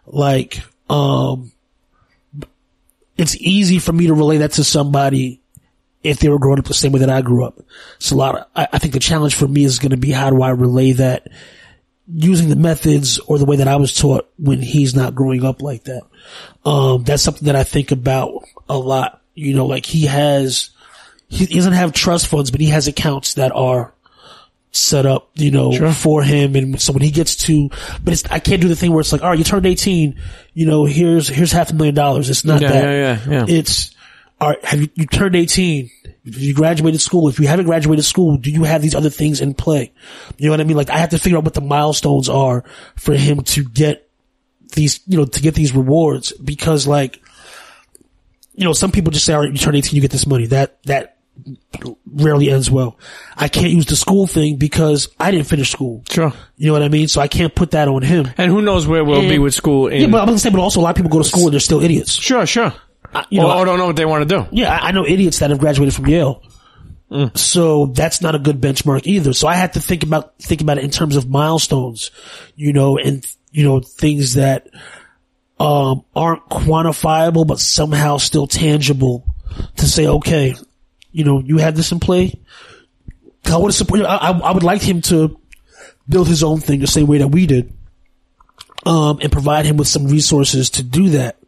Like, um, it's easy for me to relay that to somebody if they were growing up the same way that I grew up. It's a lot of, I, I think the challenge for me is going to be how do I relay that using the methods or the way that I was taught when he's not growing up like that. Um, that's something that I think about a lot. You know, like he has, he doesn't have trust funds, but he has accounts that are set up, you know, for him. And so when he gets to, but it's, I can't do the thing where it's like, all right, you turned 18, you know, here's, here's half a million dollars. It's not Yeah, that. yeah, yeah, yeah. It's, all right, have you, you turned 18? You graduated school, if you haven't graduated school, do you have these other things in play? You know what I mean? Like I have to figure out what the milestones are for him to get these, you know, to get these rewards because like, you know, some people just say, all right, you turn 18, you get this money. That, that rarely ends well. I can't use the school thing because I didn't finish school. Sure. You know what I mean? So I can't put that on him. And who knows where we'll be with school in. Yeah, but I'm gonna say, but also a lot of people go to school and they're still idiots. sure, sure. You know, or, don't know what they want to do. Yeah, I I know idiots that have graduated from Yale. Mm. So that's not a good benchmark either. So I had to think about, think about it in terms of milestones, you know, and, you know, things that, um, aren't quantifiable, but somehow still tangible to say, okay, you know, you had this in play. I would support, I, I I would like him to build his own thing the same way that we did. Um, and provide him with some resources to do that.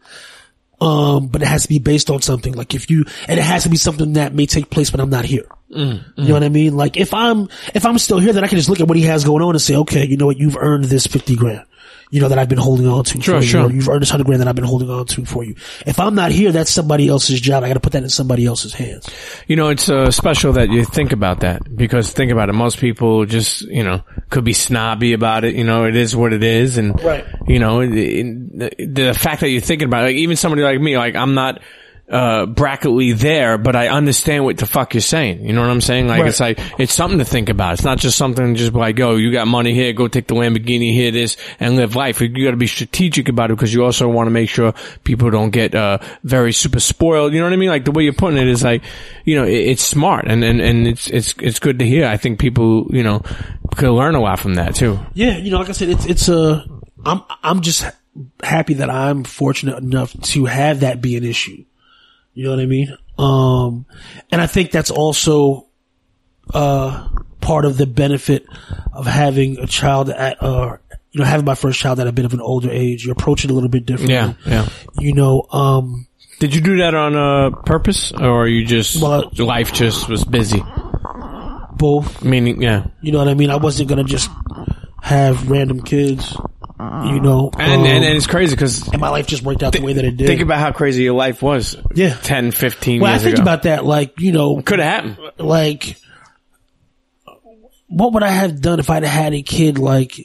Um, but it has to be based on something. Like if you, and it has to be something that may take place when I'm not here. Mm, You know what I mean? Like if I'm, if I'm still here, then I can just look at what he has going on and say, okay, you know what, you've earned this 50 grand. You know, that I've been holding on to Sure, for you. sure. Or you've earned this 100 grand that I've been holding on to for you. If I'm not here, that's somebody else's job. I gotta put that in somebody else's hands. You know, it's uh, special that you think about that because think about it. Most people just, you know, could be snobby about it. You know, it is what it is. And, Right. you know, it- the fact that you're thinking about it, like even somebody like me, like I'm not, uh, bracketly there, but I understand what the fuck you're saying. You know what I'm saying? Like, Right. it's like, it's something to think about. It's not just something just like, oh, you got money here, go take the Lamborghini here, this, and live life. You gotta be strategic about it because you also want to make sure people don't get, uh, very super spoiled. You know what I mean? Like the way you're putting it is like, you know, it, it's smart and, and, and it's, it's, it's good to hear. I think people, you know, could learn a lot from that too. Yeah, you know, like I said, it's it's a. I'm I'm just happy that I'm fortunate enough to have that be an issue. You know what I mean? Um, and I think that's also uh part of the benefit of having a child at uh you know having my first child at a bit of an older age. You approach it a little bit differently. Yeah. Yeah. You know, um, Did you do that on uh, purpose or you just, Well, life just was busy? both. Meaning, yeah. You know what I mean? I wasn't gonna just have random kids. You know, And, um, and, and it's crazy because and my life just worked out the way that it did. think about how crazy your life was Yeah. 10, 15 Well, I think ago. about that, like, you know, Could have happened. like, what would I have done if I'd had a kid, like,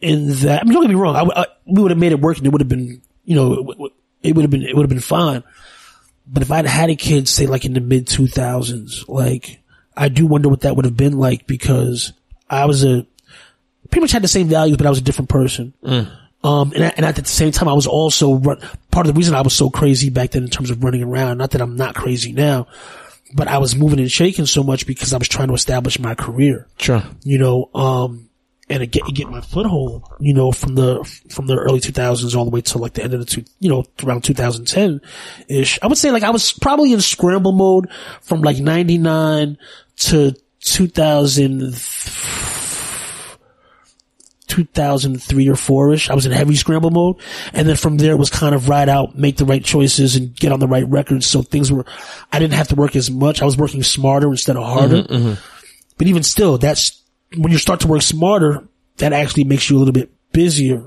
in that? I mean, don't get me wrong. I, I, we would have made it work and it would have been, you know, it it would have been, it would have been fine. But if I'd had a kid, say, like, in the mid 2000s, like, I do wonder what that would have been like because I was a, pretty much had the same values, but I was a different person. Um, and, I- and at the same time, I was also run, part of the reason I was so crazy back then in terms of running around. Not that I'm not crazy now, but I was moving and shaking so much because I was trying to establish my career, Sure. you know, um, and get, get my foothold, you know, from the, from the early 2000s all the way to like the end of the two, you know, around 2010 ish. I would say like I was probably in scramble mode from like 99 to 2000, 2003 or 4ish. I was in heavy scramble mode. And then from there it was kind of ride out, make the right choices and get on the right records. So things were, I didn't have to work as much. I was working smarter instead of harder. But even still, that's when you start to work smarter, that actually makes you a little bit busier.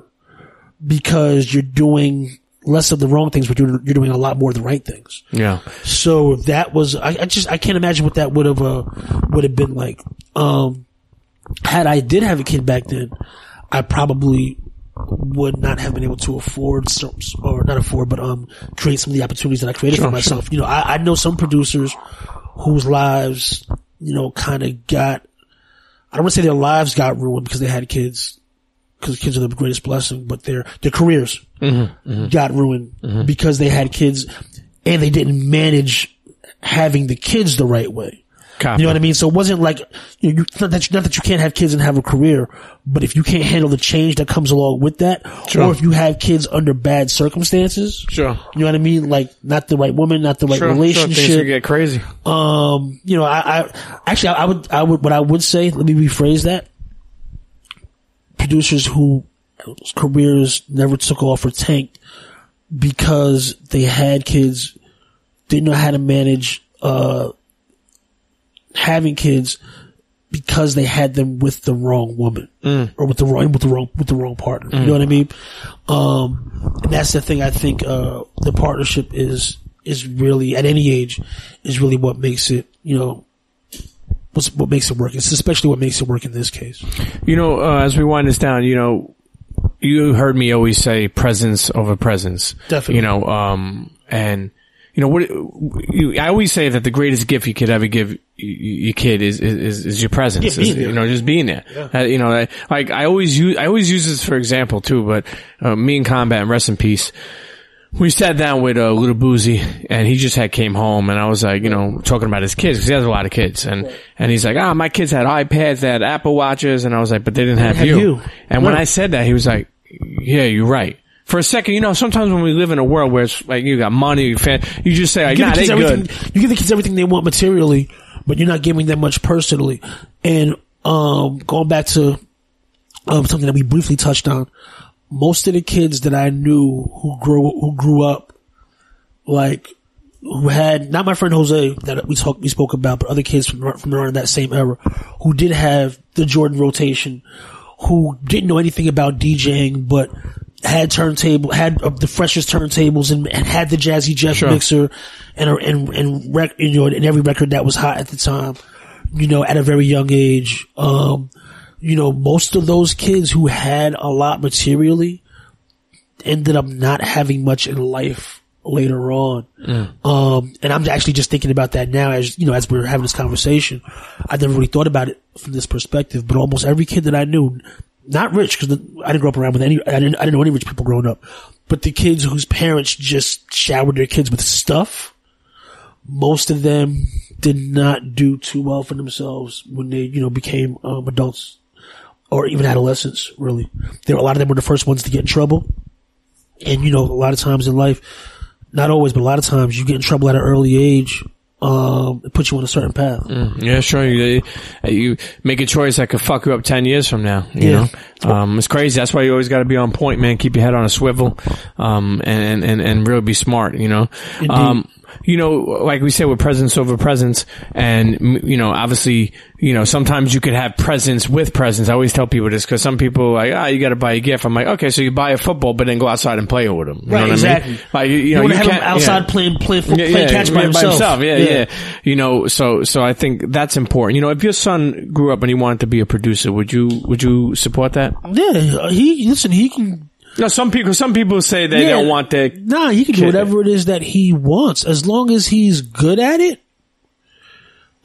because you're doing less of the wrong things, but you're, you're doing a lot more of the right things. Yeah. So that was, I, I just, I can't imagine what that would have, uh, would have been like. Um, had I did have a kid back then, I probably would not have been able to afford some, or not afford, but, um, create some of the opportunities that I created for myself. You know, I, I know some producers whose lives, you know, kind of got, I don't want to say their lives got ruined because they had kids, because kids are the greatest blessing, but their, their careers mm-hmm, mm-hmm. got ruined mm-hmm. because they had kids and they didn't manage having the kids the right way. Copy. You know what I mean? So it wasn't like, you know, you, not that you, not that you can't have kids and have a career, but if you can't handle the change that comes along with that, Sure. or if you have kids under bad circumstances, Sure. you know what I mean? Like not the right woman, not the right Sure, sure. Things relationship. get crazy. Um, you know, I, I actually, I would, I would, what I would say, let me rephrase that. Producers who whose careers never took off or tanked because they had kids, didn't know how to manage, uh, having kids because they had them with the wrong woman or with the wrong, with the wrong, with the wrong partner. You know what I mean? Um, and that's the thing I think, uh, the partnership is, is really, at any age, is really what makes it, you know, what's, what makes it work. It's especially what makes it work in this case. You know, uh, as we wind this down, you know, you heard me always say presence over presence. Definitely. You know, um, and you know what? You, I always say that the greatest gift you could ever give your kid is is, is your presence. Yeah, Is. You know, just being there. Uh, you know, I- like I always use I always use this for example too. But uh, me and Combat and rest in peace. We sat down with uh, Lil Boosie, and he just had came home, and I was like, you know, talking about his kids because he has a lot of kids, and and he's like, ah, my kids had iPads, they had Apple Watches, and I was like, but they didn't have, have you. you. And when I said that, he was like, yeah, you're right. For a second, you know, sometimes when we live in a world where it's like you got money, you fan, you just say like, give nah, the they good. You give the kids everything they want materially, but you're not giving them much personally. And um, going back to um, something that we briefly touched on, most of the kids that I knew who grew who grew up, like who had not my friend Jose that we talked we spoke about, but other kids from from around that same era who did have the Jordan rotation, who didn't know anything about DJing, but had turntable had uh, the freshest turntables and, and had the Jazzy Jeff Sure. mixer and and and rec, you know and every record that was hot at the time, you know at a very young age. Um, you know most of those kids who had a lot materially ended up not having much in life later on. Um, and I'm actually just thinking about that now as, you know, as we're having this conversation. I never really thought about it from this perspective, but almost every kid that I knew, not rich, cause I didn't grow up around with any, I didn't, I didn't know any rich people growing up, but the kids whose parents just showered their kids with stuff, most of them did not do too well for themselves when they, you know, became, um, adults or even adolescents, really. There, a lot of them were the first ones to get in trouble. And you know, a lot of times in life, not always, but a lot of times you get in trouble at an early age. Um, it puts you on a certain path. Yeah, sure. You, you make a choice that could fuck you up 10 years from now, you Yeah. know? Um, it's crazy. That's why you always got to be on point, man. Keep your head on a swivel, um, and, and, and really be smart, you know? Um, you know, like we said with presence over presence and, you know, obviously, you know, sometimes you could have presence with presence. I always tell people this because some people are like, ah, you got to buy a gift. I'm like, okay, so you buy a football, but then go outside and play with them. You know Right, what I exactly. mean? Like, you, you You, know, to have him outside yeah. playing, playing, playing catch by, himself. Yeah, yeah, You know, so so I think that's important. You know, if your son grew up and he wanted to be a producer, would you would you support that? Yeah, he listen. He can. No, some people some people say they Yeah. don't want their Nah, he can do whatever it is that he wants as long as he's good at it.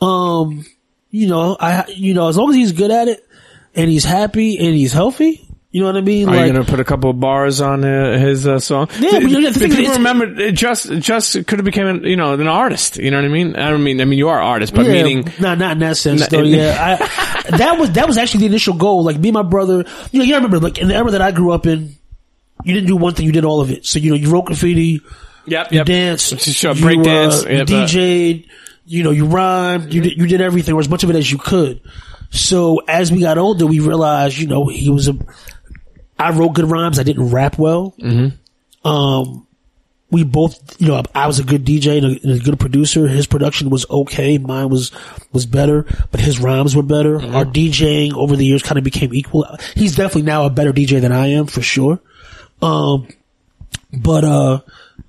Um, you know, I you know as long as he's good at it and he's happy and he's healthy. You know what I mean? Are like, you gonna put a couple of bars on uh, his uh, song? Yeah, but you know, the thing people remember it just just could have became you know an artist. You know what I mean? I don't mean I mean you are an artist, but yeah, meaning not not in that sense Not- though. Yeah, I, that was that was actually the initial goal. Like me and my brother, you know, you remember like in the era that I grew up in, you didn't do one thing, you did all of it. So you know, you wrote graffiti, yep you yep danced, Sure, you, break dance, uh, yep, you uh, DJ'd, you know, you rhymed, you did you did everything or as much of it as you could. So as we got older, we realized, you know, he was a. I wrote good rhymes. I didn't rap well. Mm-hmm. Um, we both, you know, I was a good DJ and a, and a good producer. His production was okay. Mine was, was better, but his rhymes were better. Mm-hmm. Our DJing over the years kind of became equal. He's definitely now a better DJ than I am for sure. Um, but uh,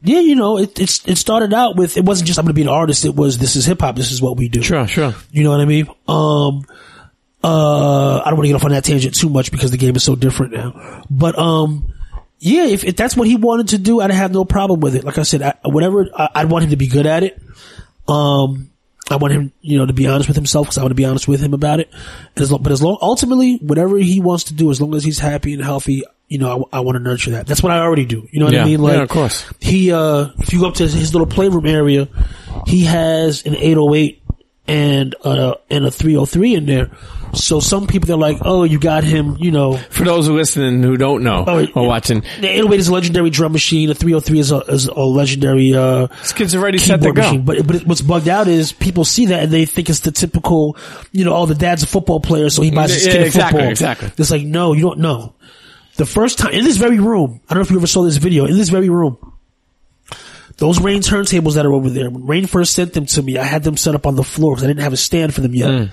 yeah, you know, it it's it started out with it wasn't just I'm going to be an artist. It was this is hip hop. This is what we do. Sure, sure. You know what I mean? Um, uh, I don't want to get off on that tangent too much because the game is so different now. But um, yeah, if, if that's what he wanted to do, I'd have no problem with it. Like I said, I, whatever, I, I'd want him to be good at it. Um, I want him, you know, to be honest with himself because I want to be honest with him about it. As long, but as long, ultimately, whatever he wants to do, as long as he's happy and healthy, you know, I, I want to nurture that. That's what I already do. You know what Yeah. I mean? Like, Yeah, of course. He, uh, if you go up to his little playroom area, he has an 808 and, uh, and a 303 in there. So some people, they're like, oh, you got him, you know, For those who listening who don't know Oh, or watching, the 808 is a legendary drum machine. The 303 is a, is a legendary, uh, already set to go. machine. But but what's bugged out is people see that and they think it's the typical, you know, oh the dad's a football player, so he buys his Yeah, kid a exactly, football. exactly. It's like no, you don't know. The first time in this very room, I don't know if you ever saw this video. In this very room, those Rane turntables that are over there. When Rane first sent them to me, I had them set up on the floor because I didn't have a stand for them yet. Mm.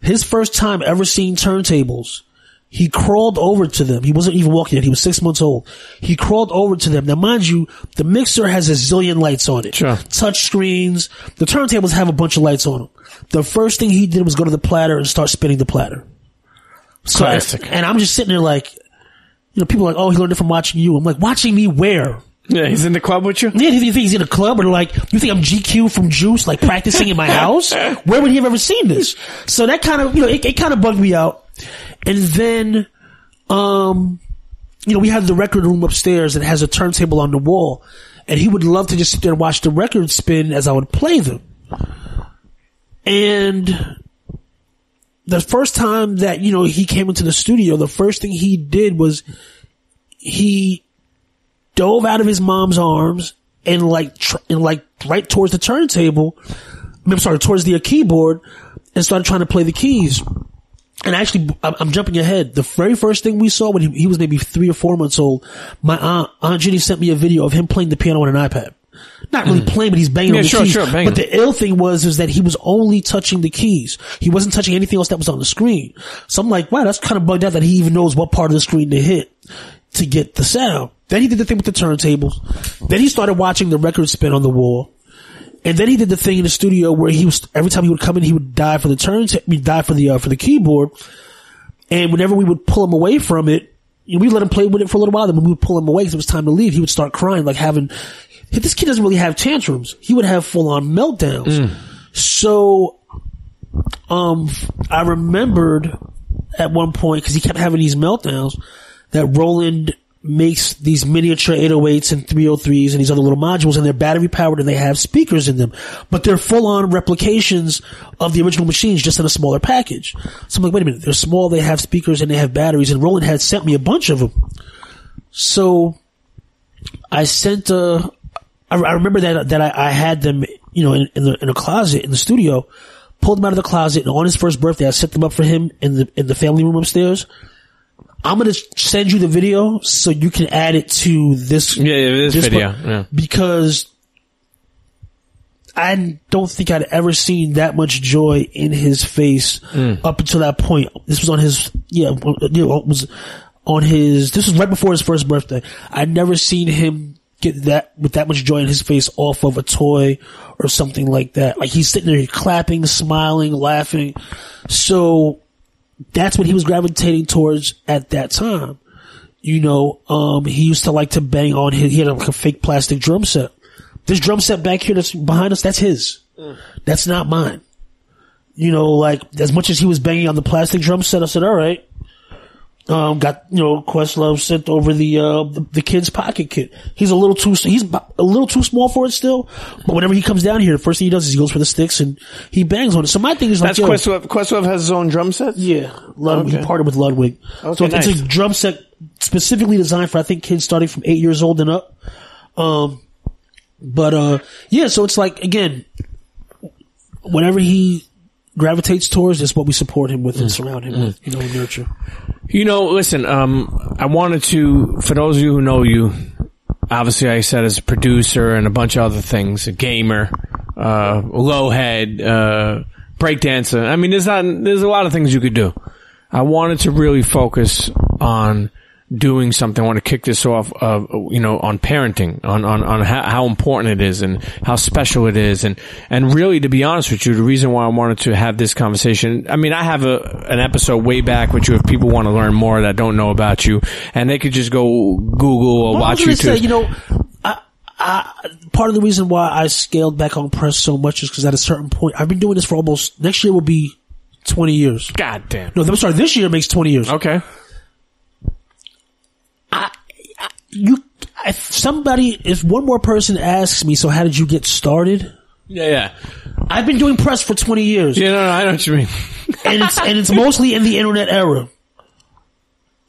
His first time ever seeing turntables. He crawled over to them. He wasn't even walking yet. He was six months old. He crawled over to them. Now, mind you, the mixer has a zillion lights on it. Sure. Touch screens. The turntables have a bunch of lights on them. The first thing he did was go to the platter and start spinning the platter. So, Classic. and I'm just sitting there like, you know, people are like, oh, he learned it from watching you. I'm like, watching me where? Yeah, he's in the club with you. Yeah, you think he's in a club or like, you think I'm GQ from Juice, like practicing in my house? Where would he have ever seen this? So that kind of, you know, it, it kind of bugged me out. And then, um, you know, we have the record room upstairs that has a turntable on the wall and he would love to just sit there and watch the record spin as I would play them. And the first time that, you know, he came into the studio, the first thing he did was he dove out of his mom's arms and like tr- and like right towards the turntable. I'm sorry, towards the keyboard, and started trying to play the keys. And actually, I'm, jumping ahead. The very first thing we saw when he, he was maybe three or four months old, my aunt, Aunt Ginny sent me a video of him playing the piano on an iPad. Not really playing, but he's banging Mm. Yeah, on the sure, keys. sure. But the ill thing was is that he was only touching the keys. He wasn't touching anything else that was on the screen. So I'm like, wow, that's kind of bugged out that he even knows what part of the screen to hit to get the sound. Then he did the thing with the turntables. Then he started watching the record spin on the wall. And then he did the thing in the studio where he was every time he would come in, he would dive for the turntable, I mean, dive for the uh, for the keyboard. And whenever we would pull him away from it, you know, we let him play with it for a little while. Then we would pull him away because it was time to leave, he would start crying, like having. This kid doesn't really have tantrums. He would have full on meltdowns. So, um, I remembered at one point because he kept having these meltdowns that Roland makes these miniature 808s and 303s and these other little modules and they're battery powered and they have speakers in them, but they're full on replications of the original machines just in a smaller package. So I'm like, wait a minute, they're small, they have speakers and they have batteries and Roland had sent me a bunch of them. So I sent a, I, I remember that, that I, I had them, you know, in, in the, in a closet in the studio, pulled them out of the closet and on his first birthday, I set them up for him in the, in the family room upstairs. I'm gonna send you the video so you can add it to this. Yeah, yeah, this video, part, yeah. Because I don't think I'd ever seen that much joy in his face Mm. up until that point. This was on his, yeah, was on his, this was right before his first birthday. I'd never seen him get that, with that much joy in his face off of a toy or something like that. Like he's sitting there clapping, smiling, laughing. So, that's what he was gravitating towards at that time. You know, um, he used to like to bang on his, he had like a fake plastic drum set. This drum set back here that's behind us, that's his. That's not mine. You know, like, as much as he was banging on the plastic drum set, I said, alright. Um, got, you know, Questlove sent over the, uh, the, the kid's pocket kit. He's a little too, he's a little too small for it still, but whenever he comes down here, the first thing he does is he goes for the sticks and he bangs on it. So my thing is like, That's Questlove. Questlove has his own drum set. yeah, Ludwig. Okay. He partnered with Ludwig. Okay, so it's nice. a drum set specifically designed for I think kids starting from eight years old and up. Um, but uh, yeah, so it's like again, whenever he gravitates towards, that's what we support him with Mm. and surround him with, you know, and nurture. You know, listen, um, I wanted to, for those of you who know you, obviously I said as a producer and a bunch of other things, a gamer, uh, low head, uh, breakdancer. I mean, there's not, there's a lot of things you could do. I wanted to really focus on doing something. I want to kick this off, uh, you know, on parenting, on, on, on how, how important it is and how special it is. And, and really, to be honest with you, the reason why I wanted to have this conversation, I mean, I have a, an episode way back with you if people want to learn more that don't know about you and they could just go Google or Well, watch YouTube. say, you know, I, I, part of the reason why I scaled back on press so much is because at a certain point, I've been doing this for almost, next year will be 20 years. God damn. No, I'm sorry, this year makes 20 years. Okay. You, if somebody, if one more person asks me, so how did you get started? Yeah, yeah. I've been doing press for 20 years. Yeah, no, no, I know what you mean. and it's and it's mostly in the internet era.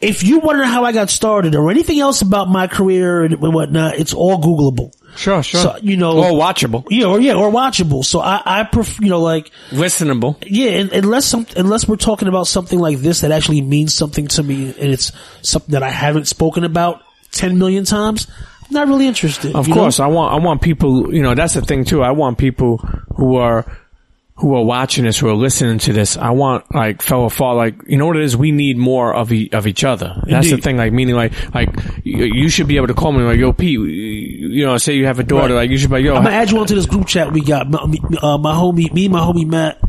If you want to know how I got started or anything else about my career and whatnot, it's all Googleable. Sure, sure. So you know, or watchable. yeah, or yeah, or watchable. So I, I prefer, you know, like Listenable. yeah, and, unless some, unless we're talking about something like this that actually means something to me, and it's something that I haven't spoken about ten million times, I'm not really interested. Of you know? course, I want I want people. You know, that's the thing too. I want people who are who are watching this, who are listening to this. I want like fellow fall. Like you know what it is. We need more of e- of each other. That's the thing. Like meaning like like you, you should be able to call me like yo Pete. You know, say you have a daughter. Right. Like you should be like yo. I'm gonna add you onto this group chat we got. My, uh, my homie, me, my homie Matt,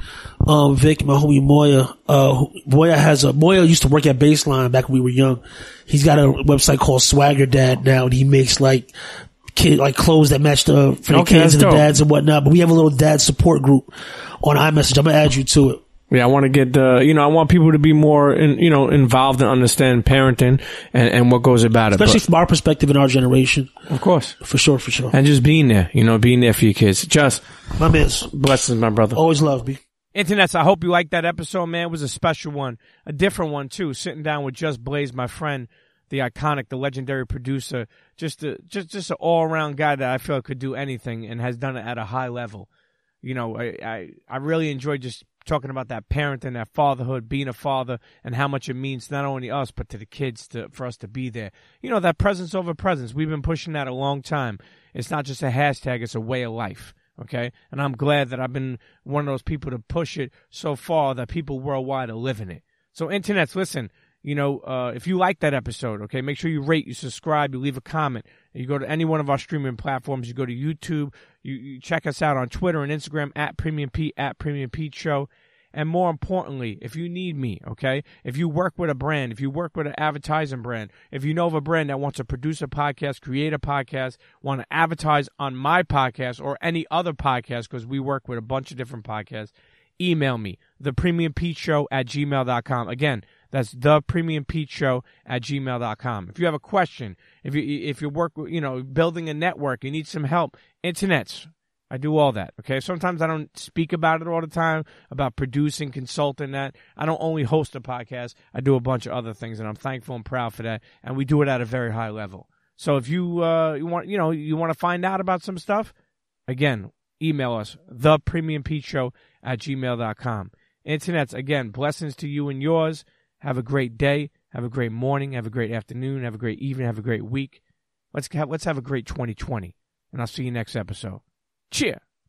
um, Vic, my homie Moya. Uh, Moya has a Moya used to work at Baseline back when we were young. He's got a website called Swagger Dad now, and he makes like kid like clothes that match the for the Okay, kids and the dads and whatnot. But we have a little dad support group on iMessage. I'm gonna add you to it. Yeah, I want to get the, you know, I want people to be more, in, you know, involved and understand parenting and, and what goes about Especially it. Especially from our perspective in our generation, of course. for sure, for sure. And just being there, you know, being there for your kids. Just My man's blessings, my brother. always love me. Internets, I hope you liked that episode, man. It was a special one, a different one too. Sitting down with Just Blaze, my friend, the iconic, the legendary producer, just a just just an all around guy that I feel could do anything and has done it at a high level. You know, I I, I really enjoyed just talking about that parenting, that fatherhood, being a father, and how much it means not only us but to the kids to for us to be there. You know, that presence over presents. We've been pushing that a long time. It's not just a hashtag; it's a way of life. Okay, and I'm glad that I've been one of those people to push it so far that people worldwide are living it. So, internets, listen. You know, uh, if you like that episode, okay, make sure you rate, you subscribe, you leave a comment. You go to any one of our streaming platforms. You go to YouTube. You, you check us out on Twitter and Instagram at Premium Pete at Premium Pete Show. And more importantly, if you need me, okay, if you work with a brand, if you work with an advertising brand, if you know of a brand that wants to produce a podcast, create a podcast, want to advertise on my podcast or any other podcast, because we work with a bunch of different podcasts, email me, the premium Pete show at gmail.com. Again, that's the premium Pete show at gmail.com. If you have a question, if you, if you work, you know, building a network, you need some help, internets, I do all that. Okay. Sometimes I don't speak about it all the time about producing, consulting that. I don't only host a podcast. I do a bunch of other things and I'm thankful and proud for that. And we do it at a very high level. So if you, uh, you want, you know, you want to find out about some stuff, again, email us, the premium Pete show at gmail.com. Internets, again, blessings to you and yours. Have a great day. Have a great morning. Have a great afternoon. Have a great evening. Have a great week. Let's have, let's have a great 2020. And I'll see you next episode. Chea.